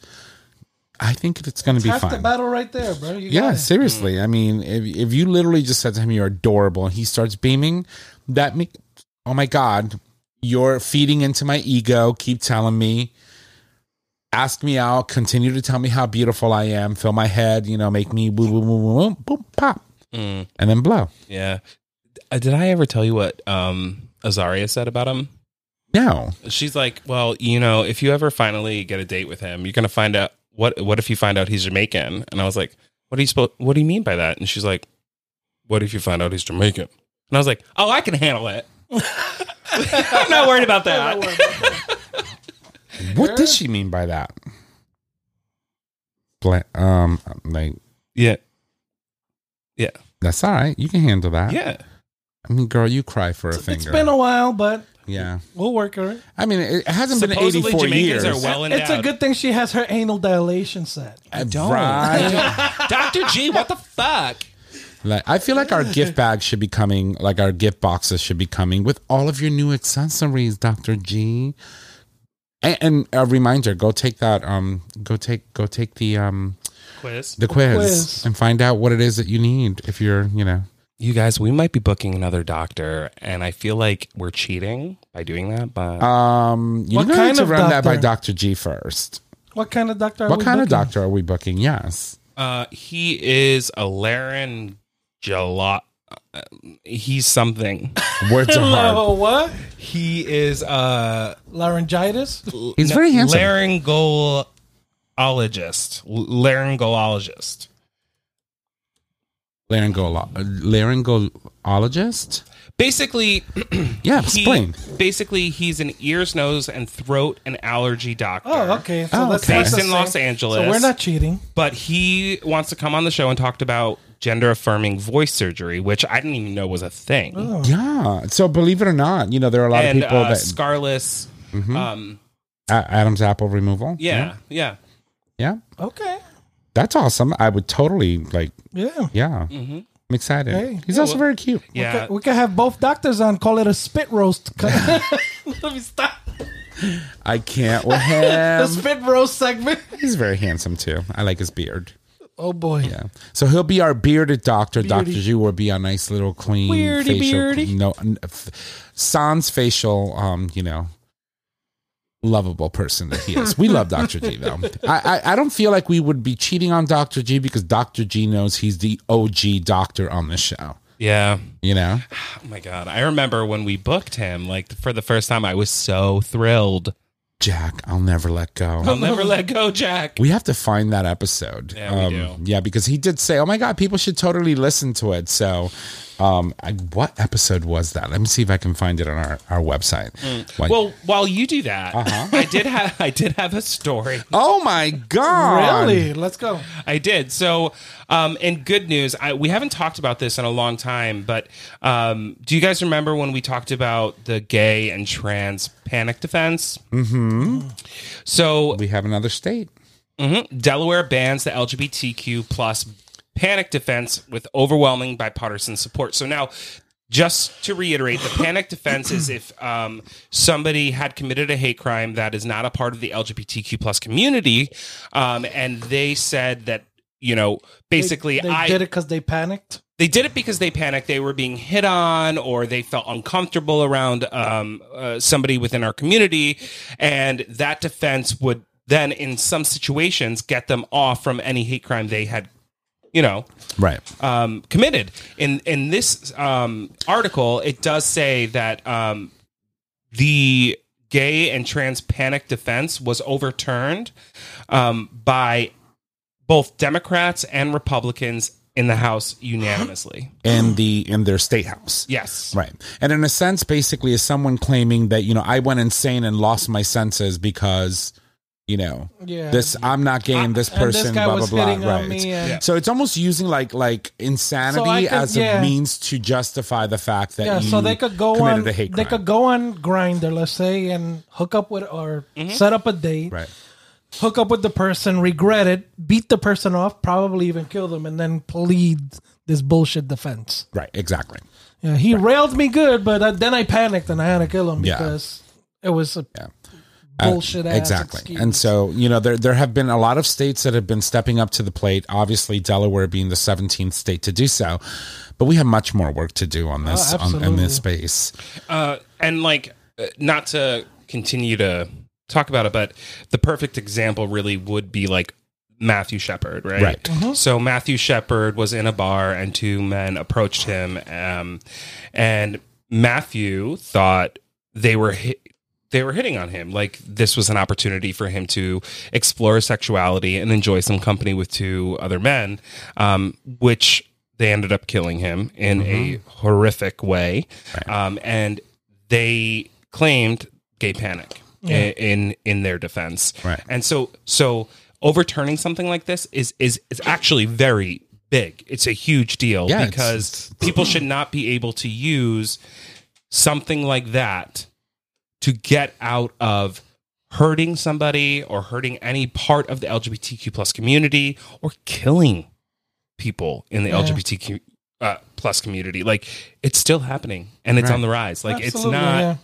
I think it's going to be Half the battle right there, bro. You Yeah, got it. seriously. I mean, if if you literally just said to him you're adorable and he starts beaming, that me oh my god, you're feeding into my ego. Keep telling me, ask me out, continue to tell me how beautiful I am, fill my head, you know, make me woo woo woo woo, woo boom pop, Mm, and then blow. yeah. Uh, Did I ever tell you what um, Azaria said about him? No, She's like, well, you know, if you ever finally get a date with him, you're gonna find out what. What if you find out he's Jamaican? And I was like, what do you supposed? What do you mean by that? And she's like, what if you find out he's Jamaican? And I was like, oh, I can handle it. I'm not worried about that. what did she mean by that? Bla- um, like Yeah, Yeah. that's all right. You can handle that. yeah. I mean, girl, you cry for a It's finger. It's been a while, but yeah. we'll work on it. I mean, it hasn't been Supposedly 84 Jamaicans years. are well endowed. It's a good thing she has her anal dilation set. I don't. Right? Dr. G, what the fuck? like, I feel like our gift bags should be coming, like our gift boxes should be coming with all of your new accessories, Dr. G. And, and a reminder, go take that, um, go take, go take the, um, Quiz. the quiz, quiz. and find out what it is that you need if you're, you know. You guys, we might be booking another doctor, and I feel like we're cheating by doing that. But Um, you What need kind to of run that by doctor? G first. What kind of doctor? Are what we kind of booking? doctor are we booking? Yes. uh, he is a laryngolo. Uh, He's something. Words are hard. What? He is uh Laryngitis? He's very handsome. Laryngologist. Laryngologist. Laryngolo- laryngologist? basically, Yeah, he- explain. basically, he's an ears, nose, and throat and allergy doctor. Oh, okay. So Oh, that's okay. that's Based the in same. Los Angeles. So we're not cheating. But he wants to come on the show and talked about gender affirming voice surgery, which I didn't even know was a thing. Oh. Yeah. So believe it or not, you know there are a lot and of people uh, that scarless. Um, A- Adam's apple removal. yeah, yeah. Yeah. Okay. That's awesome. I would totally like. Yeah. Yeah. Mm-hmm. I'm excited. Hey. He's Yeah, also well- very cute. Yeah. We could- We could have both doctors on. Call it a spit roast. Let me stop. I can't with The spit roast segment. He's very handsome too. I like his beard. Oh boy. Yeah. So he'll be our bearded doctor. Doctor Beardy. Zhu will be a nice little clean Beardy, facial. beardy. No, sans facial. Um, you know, lovable person that he is. We love Doctor G though. I, I I don't feel like we would be cheating on Doctor G because Doctor G knows he's the OG doctor on the show. Yeah. You know. Oh my god. I remember when we booked him, like for the first time, I was so thrilled. Jack, I'll never let go. I'll never let go, Jack. We have to find that episode. Yeah, we um, do. Yeah, because he did say, "Oh my god, people should totally listen to it." So, um, I, what episode was that? Let me see if I can find it on our, our website. Like- Mm. Well, while you do that, Uh-huh. I did have I did have a story. oh my god, Really? Let's go. I did. So, um, in good news, I, we haven't talked about this in a long time, but um, do you guys remember when we talked about the gay and trans panic defense? Mm-hmm. So, We have another state. mhm, Delaware bans the LGBTQ plus panic defense with overwhelming bipartisan support. So now. Just to reiterate, the panic defense is if um, somebody had committed a hate crime that is not a part of the LGBTQ plus community, um, and they said that you know basically they, they I did it because they panicked. they did it because they panicked they were being hit on or they felt uncomfortable around um, uh, somebody within our community and that defense would then in some situations get them off from any hate crime they had you know Right. um, committed in in this um, article it does say that um, the gay and trans panic defense was overturned um, by both democrats and republicans in the house unanimously In the in their state house. yes Right. And in a sense, basically, is someone claiming that, you know, I went insane and lost my senses because, you know, Yeah. this I'm not gay and this And this person, blah, blah, blah. Right. me and- Yeah. So it's almost using like like insanity So could- as yeah. a means to justify the fact that Yeah, you so they could go on. a hate They could go on Grindr, let's say, and hook up with or set up a date. Right. Hook up with the person, regret it, beat the person off, probably even kill them, and then plead this bullshit defense. Right. Exactly. Yeah, he railed me good, but uh, then I panicked and I had to kill him Yeah. because it was a Uh, bullshit ass exactly. excuse. And so, you know, there there have been a lot of states that have been stepping up to the plate. Obviously, Delaware being the 17th state to do so, but we have much more work to do on this Oh, on, in this space. uh, and like uh, not to continue to talk about it but the perfect example really would be like Matthew Shepard, right? Right. So Matthew Shepard was in a bar and two men approached him um, and Matthew thought they were hit, they were hitting on him. Like this was an opportunity for him to explore sexuality and enjoy some company with two other men um, which they ended up killing him in a horrific way. Um, and they claimed gay panic i- in in their defense. Right. and so so overturning something like this is is is actually very big. It's a huge deal Yeah, it's- because people should not be able to use something like that to get out of hurting somebody or hurting any part of the LGBTQ plus community or killing people in the Yeah. LGBTQ uh, plus community. Like it's still happening and it's Right. on the rise. Like Absolutely, it's not. yeah.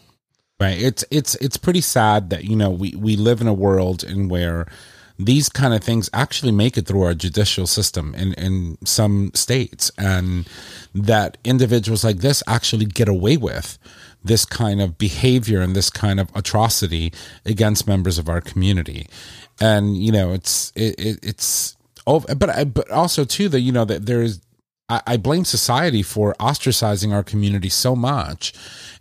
Right. It's it's it's pretty sad that you know we we live in a world in where these kind of things actually make it through our judicial system in in some states, and that individuals like this actually get away with this kind of behavior and this kind of atrocity against members of our community, and you know it's it, it it's oh, but I, but also too that you know that there is I, I blame society for ostracizing our community so much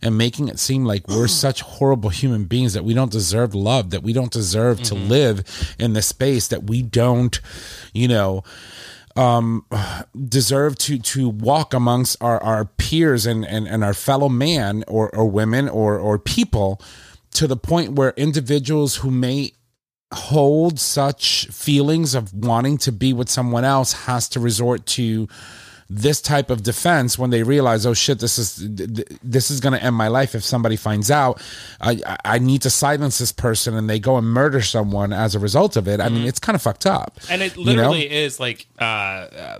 and making it seem like we're mm. such horrible human beings that we don't deserve love, that we don't deserve to mm-hmm. live in the space, that we don't, you know, um, deserve to to walk amongst our, our peers and, and, and our fellow man or, or women or, or people to the point where individuals who may hold such feelings of wanting to be with someone else has to resort to this type of defense when they realize, oh shit, this is this is going to end my life if somebody finds out. I I need to silence this person, and they go and murder someone as a result of it. I mean, it's kind of fucked up. and it you know? literally is like uh, uh,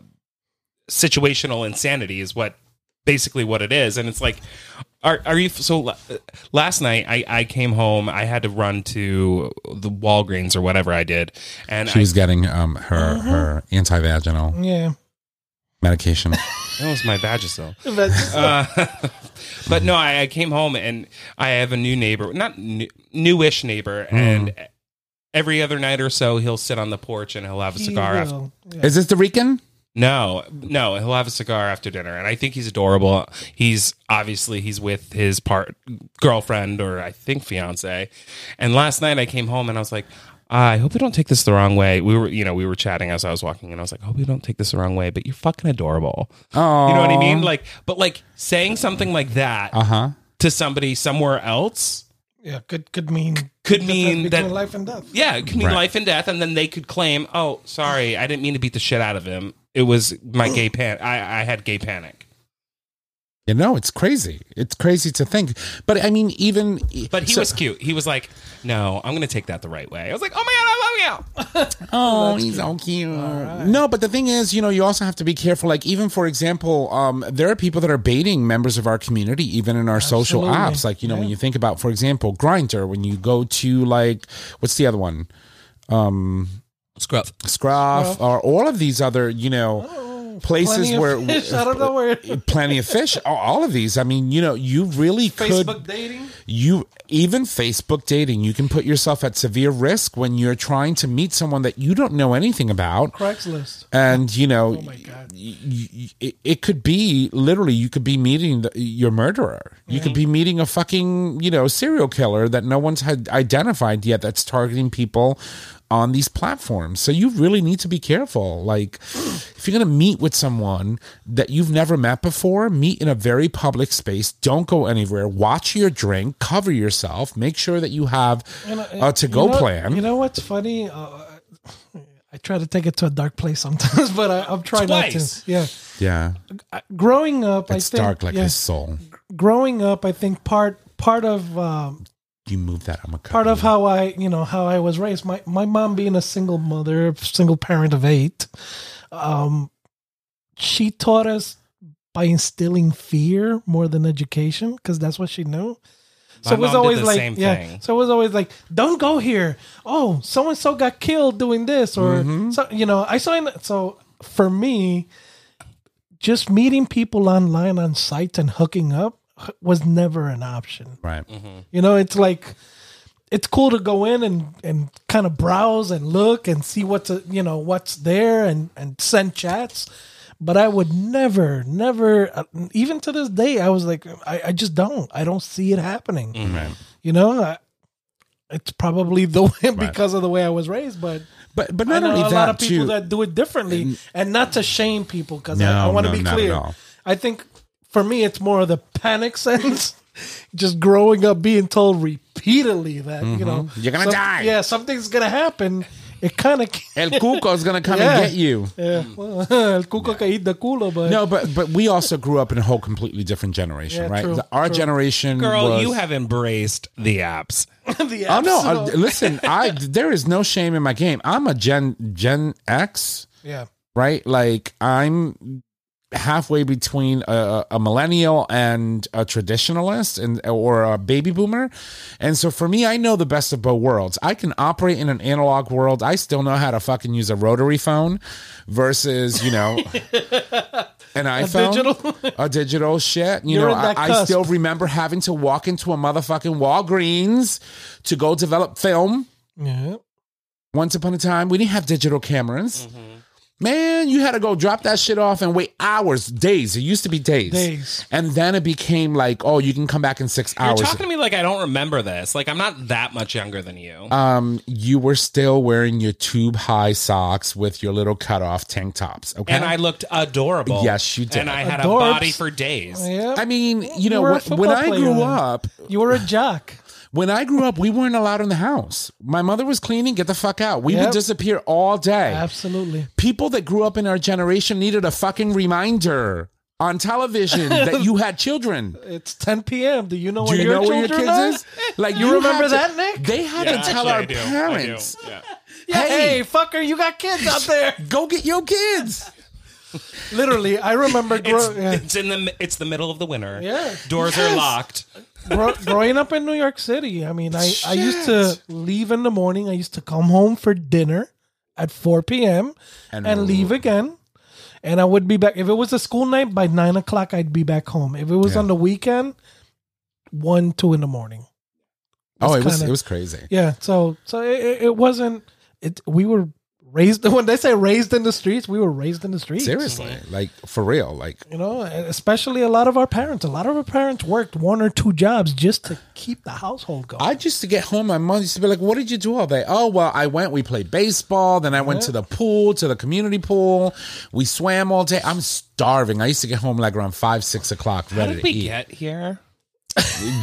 situational insanity is what basically what it is and it's like are, are you so la- last night I, I came home i had to run to the walgreens or whatever i did and She I, was getting um her her anti-vaginal Yeah. Medication. that was my vagisil But uh, but no I, I came home and i have a new neighbor not new, newish neighbor and every other night or so he'll sit on the porch and he'll have a he cigar after. Yeah. Is this the Rican? No, no, he'll have a cigar after dinner, and I think he's adorable. He's obviously he's with his part girlfriend or I think fiance. And last night I came home and I was like, I hope you don't take this the wrong way. We were, you know, we were chatting as I was walking, and I was like, I hope you don't take this the wrong way, but you're fucking adorable. Oh, You know what I mean? Like, but like saying something like that Uh huh. to somebody somewhere else, Yeah, could could mean Could mean that- life and death. yeah, it could mean Right. life and death, and then they could claim, oh, sorry, I didn't mean to beat the shit out of him. It was my gay pan. I, I had gay panic. You know, it's crazy. It's crazy to think. But I mean, even But he so- was cute. He was like, "No, I'm going to take that the right way." I was like, "Oh my god, I love you." Oh, he's so cute. No, but the thing is, you know, you also have to be careful. Like, even for example, um, there are people that are baiting members of our community, even in our social apps. Like, you know, when you think about, for example, Grindr, when you go to like, what's the other one? Scruff. Scruff, or all of these other, you know, places Plenty where fish. I don't know where. plenty of fish. all- of these. I mean, you know, you really could Facebook dating. you even Facebook dating, you can put yourself at severe risk when you're trying to meet someone that you don't know anything about. Craigslist. And you know, Oh my God. y- y- y- it, could be literally you could be meeting the, your murderer. You could be meeting a fucking you know serial killer that no one's had identified yet that's targeting people on these platforms. So you really need to be careful. Like if you're going to meet with someone that you've never met before, meet in a very public space. Don't go anywhere. Watch your drink. Cover yourself. Make sure that you have You know, a to go you know- plan. You know what's funny? Uh, I try to take it to a dark place sometimes, but I, I'm trying not Twice. to. Yeah, yeah, growing up, it's I think dark like yeah, his soul. growing up, I think part part of um, You move that. I'm a part of how I you know how I was raised. My my mom being a single mother, single parent of eight, um, she taught us by instilling fear more than education because that's what she knew. So it was always like, yeah. thing. So it was always like, don't go here. Oh, so and so got killed doing this, or Mm-hmm. so you know. I saw. In, so for me, just meeting people online on sites and hooking up was never an option. right. You know, it's like it's cool to go in and and kind of browse and look and see what's uh, you know what's there and and send chats. But I would never, never, uh, even to this day, I was like, I, I just don't, I don't see it happening. Right. You know, I, it's probably the way because of the way I was raised, but But but I not know only a that lot of people too. that do it differently, and not to shame people because I, No, I want to no, be clear. I think for me, it's more of the panic sense. Just growing up, being told repeatedly that you know Mm-hmm. You're gonna die. Yeah, something's gonna happen. It kind of El Cuco's gonna come Yeah. and get you. yeah. Well, el cuco que eat the culo, but No, but but we also grew up in a whole completely different generation, Yeah, right? true, The- Our true. generation, Girl, was- you have embraced the apps. the Oh no! uh, absolute- listen, I there is no shame in my game. I'm a Gen Gen X, yeah, right? Like I'm halfway between a, a millennial and a traditionalist and or a baby boomer and so for me i know the best of both worlds i can operate in an analog world i still know how to fucking use a rotary phone versus you know an iphone digital? a digital shit you You're know I, I still remember having to walk into a motherfucking walgreens to go develop film yeah. once upon a time we didn't have digital cameras Mm-hmm. Man, you had to go drop that shit off and wait hours, days. It used to be days. Days. And then it became like, oh, you can come back in six You're hours. talking to me like I don't remember this. Like I'm not that much younger than you. um, you were still wearing your tube high socks with your little cutoff tank tops. Okay. and I looked adorable. Yes, you did. And I had Adorbs. a body for days. Yeah. I mean, you know, were a when, football when I player grew then. up, you were a jock. When I grew up, we weren't allowed in the house. My mother was cleaning, get the fuck out. We would disappear all day. Absolutely. People that grew up in our generation needed a fucking reminder on television that you had children. It's 10 p.m. Do you know Do where you your know where your kids are? is? Like You remember had to- that, Nick? They had Yeah, to tell our I do. I do. parents, Yeah. Yeah, Hey. hey, fucker, you got kids out there. "Go get your kids." Literally, I remember It's, yeah. it's in the it's the middle of the winter. Yeah. Doors are locked. Gro- growing up in New York City. I mean, I, I used to leave in the morning. I used to come home for dinner at 4 p.m. And- and, leave again. And I would be back. If it was a school night, by 9 o'clock, I'd be back home. If it was Yeah. on the weekend, 1, 2 in the morning. Oh, it was kinda- it was crazy. Yeah. So so it, it- it wasn't, it. we were raised, when they say raised in the streets, we were raised in the streets. Seriously, mm-hmm. like for real, like You know, especially a lot of our parents. A lot of our parents worked one or two jobs just to keep the household going. I used to get home. My mom used to be like, "What did you do all day?" Oh, well, I went. We played baseball. Then I went to the pool, to the community pool. We swam all day. I'm starving. I used to get home like around five, six o'clock, How ready did to eat. get here?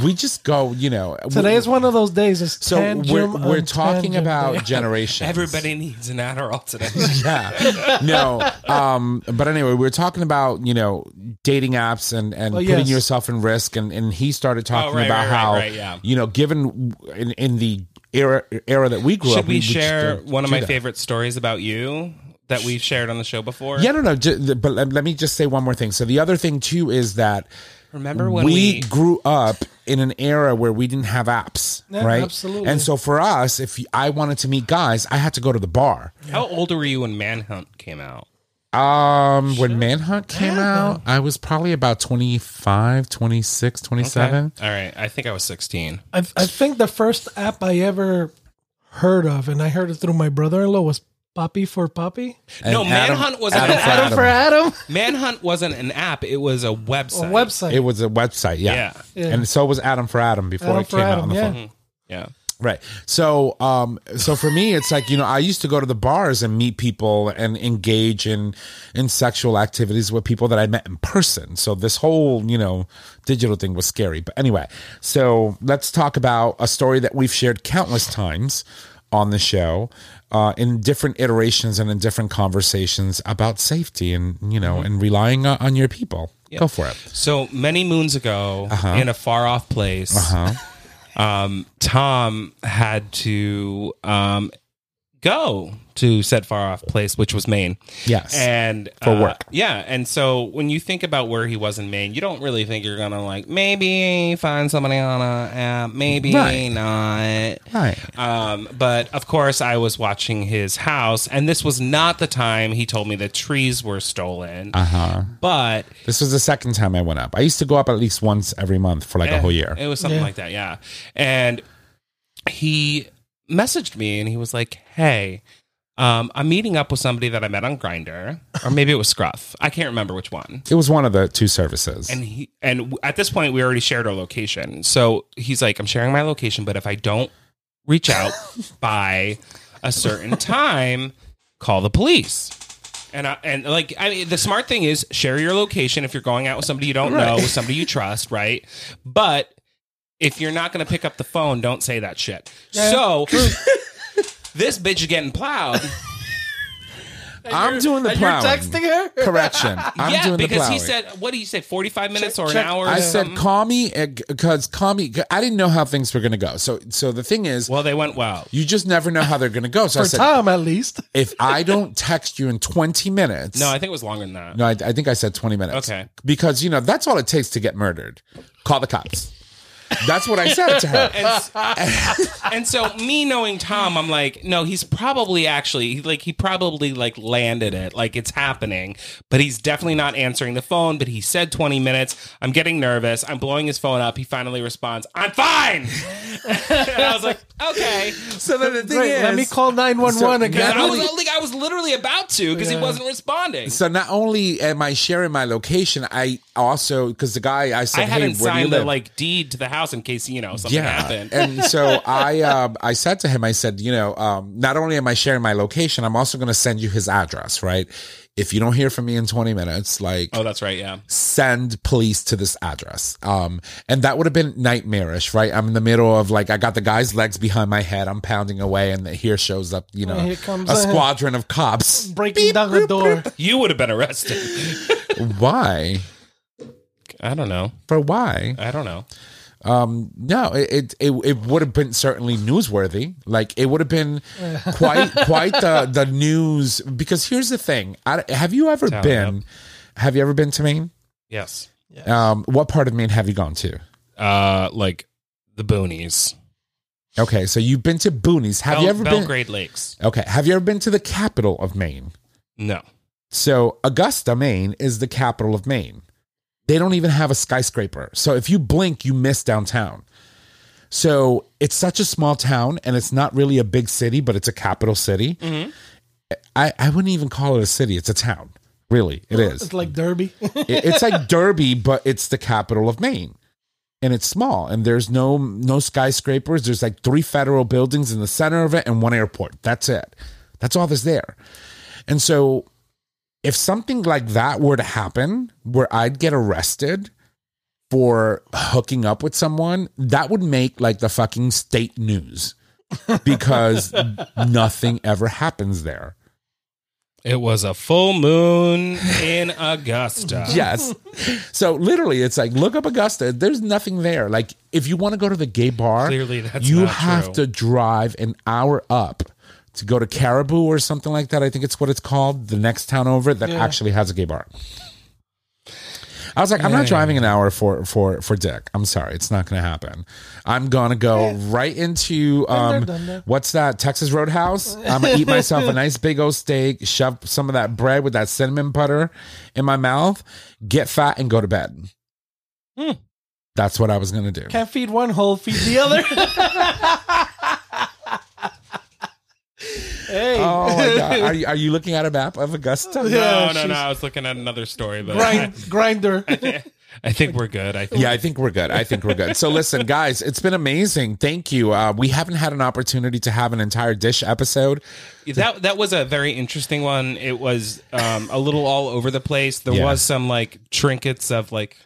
We just go, you know. Today is one of those days. It's so we're we're talking about day. generations. Everybody needs an Adderall today. yeah. No. Um, but anyway, we're talking about, you know, dating apps and, and Oh, putting yes. yourself in risk. And, and he started talking Oh, right, about right, right, how, right, yeah. you know, given in, in the era, era that we grew Should up, Should we would share one of my that. favorite stories about you that we've shared on the show before? Yeah, no, no. ju- but let, let me just say one more thing. So the other thing too is that Remember when we, we, grew up in an era where we didn't have apps, Yeah, right? absolutely. And so for us, if I wanted to meet guys, I had to go to the bar. How old were you when Manhunt came out? Um, when Manhunt came out, I was probably about 25, 26, 27. All right, I think I was 16. I, I think the first app I ever heard of, and I heard it through my brother-in-law, was Poppy for Poppy. And no, Adam- Manhunt wasn't Adam an for app. Adam for Adam. Manhunt wasn't an app. It was a A website. website. It was a website, yeah. Yeah. Yeah. And so was Adam for Adam before Adam it for came out on the yeah. phone. Yeah. Right. So, um, so for me, it's like you know, I used to go to the bars and meet people and engage in in sexual activities with people that I met in person. So this whole you know digital thing was scary. But anyway, so let's talk about a story that we've shared countless times on the show uh, in different iterations and in different conversations about safety and you know and relying on, on your people. Go for it. So many moons ago, Uh-huh. in a far off place, um, Tom had to um, go to said far off place, which was Maine. Yes. And For uh, work. Yeah. And so when you think about where he was in Maine, you don't really think you're going to like maybe find somebody on a app, maybe Right. not. Right. Um, but of course, I was watching his house, and this was not the time he told me the trees were stolen. Uh huh. But This was the second time I went up. I used to go up at least once every month for like a whole year. It was something Yeah. like that, yeah. And he messaged me and he was like, "Hey, um, I'm meeting up with somebody that I met on Grindr, or maybe it was Scruff. I can't remember which one." It was one of the two services. And he and at this point we already shared our location. So he's like, "I'm sharing my location, but if I don't reach out by a certain time, call the police." And I, and like I mean, the smart thing is share your location if you're going out with somebody you don't know, with somebody you trust, right? But if you're not going to pick up the phone, don't say that shit. So this bitch is getting plowed. I'm doing the And you're plowing. texting her? Correction. I'm yeah, doing the because plowing. he said, "What do you say? Forty five minutes or check- an hour?" or I said, something? call me because call me. I didn't know how things were going to go. So, so the thing is, Well, they went well. you just never know how they're going to go. So I For said, Tom, at least. if I don't text you in 20 minutes, No, I think it was longer than that. no, I, I think I said 20 minutes. Okay. because you know that's all it takes to get murdered. Call the cops. That's what I said to her. And, and so me knowing Tom, I'm like, no, he's probably actually like he probably like landed it, like it's happening, but he's definitely not answering the phone. But he said 20 minutes. I'm getting nervous. I'm blowing his phone up. He finally responds, "I'm fine." and I was like, okay. So then the thing Great, is, let me call 911 So- again. I was like, I was literally about to because Yeah. he wasn't responding. So not only am I sharing my location, I also because the guy I said, I hadn't "Hey, where do you signed the like deed to the house in case you know something happened. and so I um, I said to him, I said, you know, um, not only am I sharing my location, I'm also going to send you his address, right? If you don't hear from me in 20 minutes, like oh, that's right. Yeah. send police to this address. Um, and that would have been nightmarish, right? I'm in the middle of like, I got the guy's legs behind my head. I'm pounding away, and here shows up, you know, Here comes a a- squadron of cops. Breaking down the door. You would have been arrested. Why? I don't know. For why? I don't know. No, it it it, it would have been certainly newsworthy. Like it would have been quite quite the the news. Because here's the thing: I, have you ever Tally been? Have you ever been to Maine? Yes. Um, what part of Maine have you gone to? Uh, like the boonies. Okay, so you've been to Boonies. Have Bel- you ever been? Belgrade Lakes? Okay, have you ever been to the capital of Maine? No. So Augusta, Maine is the capital of Maine. They don't even have a skyscraper. So if you blink, you miss downtown. So it's such a small town and it's not really a big city, but it's a capital city. I, I wouldn't even call it a city. It's a town. Really, it is. It's like Derby. It- it's like Derby, but it's the capital of Maine. And it's small and there's no no skyscrapers. There's like three federal buildings in the center of it and one airport. That's it. That's all that's there. And so if something like that were to happen where I'd get arrested for hooking up with someone, that would make like the fucking state news because nothing ever happens there. It was a full moon in Augusta. Yes. So literally, it's like look up Augusta. There's nothing there. Like if you want to go to the gay bar, Clearly that's you have true. to drive an hour up to go to Caribou or something like that. I think it's what it's called. The next town over that Yeah. actually has a gay bar. I was like, I'm not driving an hour for for for Dick. I'm sorry, it's not going to happen. I'm gonna go right into um, what's that Texas Roadhouse? I'm gonna eat myself a nice big old steak, shove some of that bread with that cinnamon butter in my mouth, get fat, and go to bed. Hmm. That's what I was gonna do. Can't feed one hole, feed the other. hey, Oh my god! Are you, are you looking at a map of Augusta? No, Yeah, no, no. I was looking at another story, but grind, Grindr. I, I think we're good. I think Yeah, I think we're good. I think we're good. So listen, guys, it's been amazing. Thank you. Uh, we haven't had an opportunity to have an entire dish episode. that that was a very interesting one. It was um, a little all over the place. There Yeah. was some like trinkets of like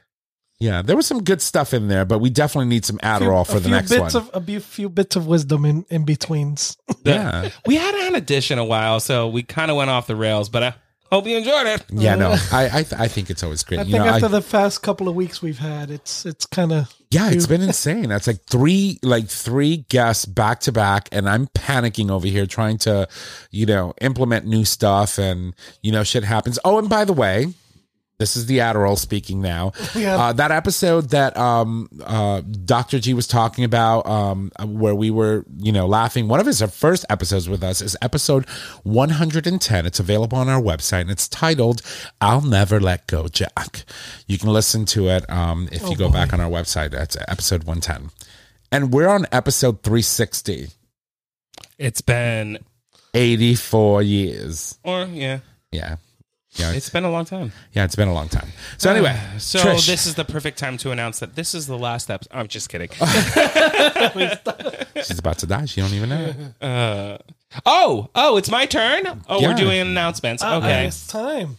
Yeah, there was some good stuff in there, but we definitely need some Adderall for the next bits one. Of, a few- few bits of wisdom in, in betweens. yeah, we had an had a a while, so we kind of went off the rails. But I hope you enjoyed it. yeah. No, I I, th- I think it's always great. I you think know, after I, the past couple of weeks we've had, it's it's kind of yeah, it's been insane. That's like three like three guests back to back, and I'm panicking over here trying to, you know, implement new stuff, and you know, shit happens. Oh, and by the way. This is the Adderall speaking now. Yeah. Uh, that episode that um, uh, Dr. G was talking about, um, where we were, you know, laughing. One of his first episodes with us is episode 110. It's available on our website, and it's titled "I'll Never Let Go, Jack." You can listen to it um, if you go back on our website. That's episode 110, and we're on episode 360. It's been 84 years. or yeah, Yeah. Yeah, it's, it's been a long time. yeah, it's been a long time. So ah, anyway, So Trish, this is the perfect time to announce that this is the last episode. I'm just kidding. she's about to die. She don't even know. Uh, oh, oh, it's my turn. Oh, Yeah. we're doing announcements. Uh, okay, uh, it's time.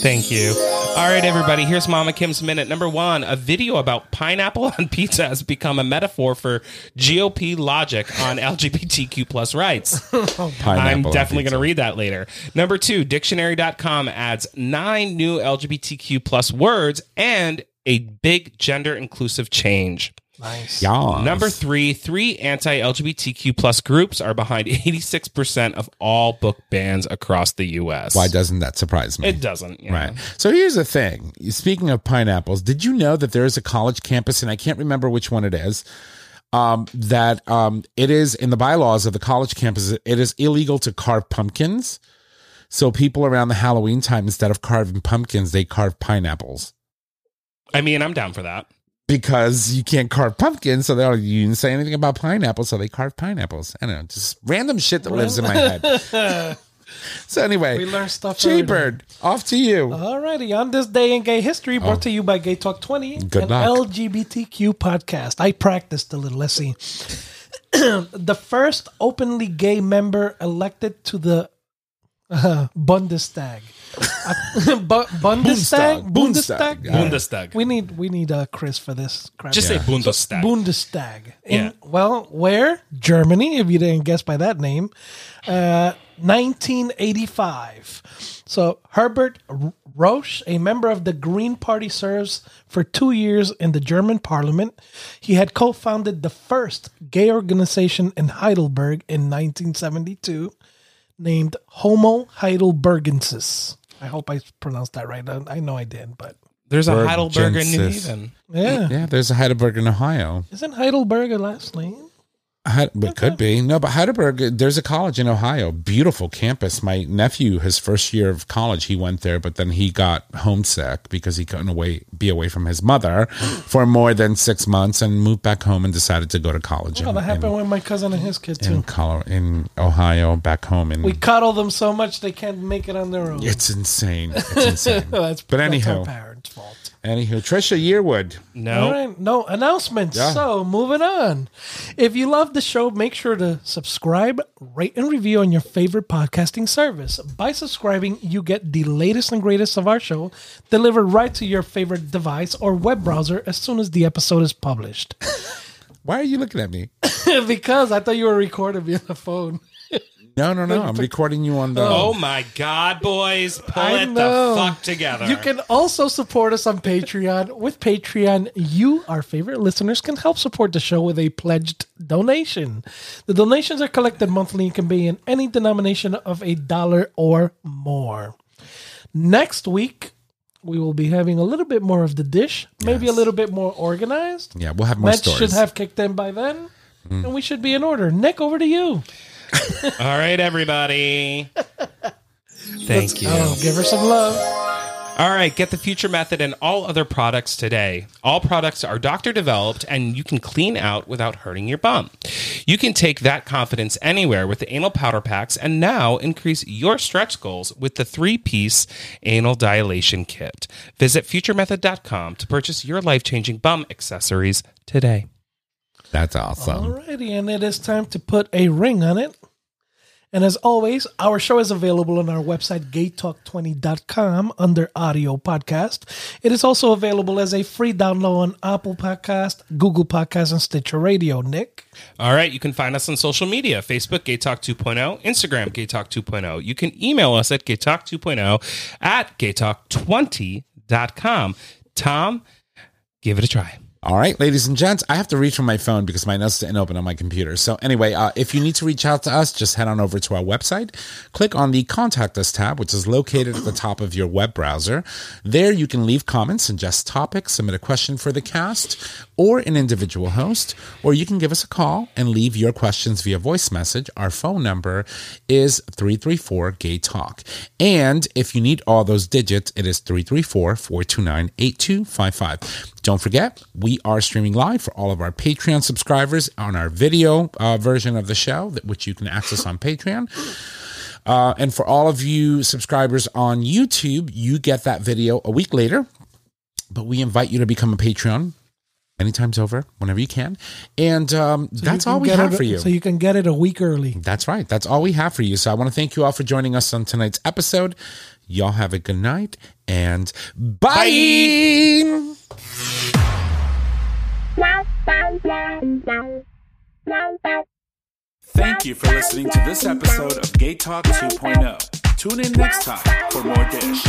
Thank you. All right, everybody. Here's Mama Kim's minute number one. A video about pineapple on pizza has become a metaphor for GOP logic on LGBTQ plus rights. I'm definitely going to read that later. Number two, dictionary.com adds nine new LGBTQ plus words and a big gender inclusive change. Nice. Yas. Number three, three anti-LGBTQ plus groups are behind 86% of all book bans across the U.S. Why doesn't that surprise me? it doesn't? you know. Right. So here's the thing. Speaking of pineapples, did you know that there is a college campus, and I can't remember which one it is, um, that um, it is in the bylaws of the college campus, it is illegal to carve pumpkins. So people around the Halloween time, instead of carving pumpkins, they carve pineapples. I mean, I'm down for that. Because you can't carve pumpkins. So they're like, you didn't say anything about pineapples, so they carve pineapples. I don't know, just random shit that lives in my head. so anyway, We learn stuff. Jaybird, off to you. Alrighty, on this day in gay history, brought oh. to you by Gay Talk 20, Oh. Good an luck. LGBTQ podcast. I practiced a little. Let's see. the first openly gay member elected to the uh, Bundestag. Bu- Bundestag? Bundestag. Bundestag? Yeah. Bundestag. We need we need uh, Chris for this. Crap. Just say Bundestag. Bundestag. In, Yeah. Well, where? Germany, if you didn't guess by that name. Uh, 1985. So Herbert R- Rusche, a member of the Green Party, serves for two years in the German parliament. He had co founded the first gay organization in Heidelberg in 1972 named Homo Heidelbergensis. I hope I pronounced that right. I, I know I did, but There's a Heidelberg in New Haven. yeah. Yeah, there's a Heidelberg in Ohio. Isn't Heidelberg a last name? But could be no, but Heidelberg. There's a college in Ohio, beautiful campus. My nephew, his first year of college, he went there, but then he got homesick because he couldn't away be away from his mother for more than six months, and moved back home and decided to go to college. Oh, in, that happened in, with my cousin and his kid too. in, Colo- in Ohio, back home, and We cuddle them so much they can't make it on their own. it's insane. It's insane. that's, but that's our anyhow, parents' fault. Anywho, Trisha Yearwood. No. All right, no announcements. Yeah. So moving on. If you love the show, make sure to subscribe, rate, and review on your favorite podcasting service. By subscribing, you get the latest and greatest of our show delivered right to your favorite device or web browser as soon as the episode is published. Why are you looking at me? because I thought you were recording me on the phone. No, no, no. I'm recording you on the. Oh, oh my God, boys. Pull I it know. the fuck together. You can also support us on Patreon. With Patreon, you, our favorite listeners, can help support the show with a pledged donation. The donations are collected monthly and can be in any denomination of a dollar or more. Next week, we will be having a little bit more of the dish, maybe a little bit more organized. Yeah, we'll have more Match stories. should have kicked in by then, mm. and we should be in order. Nick, over to you. All right, everybody. Thank oh, you. Oh, give her some love. All right, get the Future Method and all other products today. All products are doctor developed and you can clean out without hurting your bum. You can take that confidence anywhere with the anal powder packs and now increase your stretch goals with the three piece anal dilation kit. Visit futuremethod.com to purchase your life changing bum accessories today. That's awesome. Alrighty, and it is time to put a ring on it. And as always, our show is available on our website, gaytalk20.com, under audio podcast. It is also available as a free download on Apple Podcast, Google Podcast, and Stitcher Radio. Nick? All right, you can find us on social media Facebook, Gay Talk 2.0, Instagram, Gay Talk 2.0. You can email us at gaytalk 2.0 at gaytalk20.com. Tom, give it a try. All right, ladies and gents, I have to reach for my phone because my notes didn't open on my computer. So, anyway, uh, if you need to reach out to us, just head on over to our website. Click on the Contact Us tab, which is located at the top of your web browser. There, you can leave comments, suggest topics, submit a question for the cast or an individual host, or you can give us a call and leave your questions via voice message. Our phone number is 334 Gay Talk. And if you need all those digits, it is 334 429 8255. Don't forget, we are streaming live for all of our Patreon subscribers on our video uh, version of the show, that which you can access on Patreon. Uh, and for all of you subscribers on YouTube, you get that video a week later. But we invite you to become a Patreon anytime's over, whenever you can. And um, that's You all we have it- for you. So you can get it a week early. That's right. That's all we have for you. So I want to thank you all for joining us on tonight's episode. Y'all have a good night and bye. Thank you for listening to this episode of Gay Talk 2.0. Tune in next time for more dish.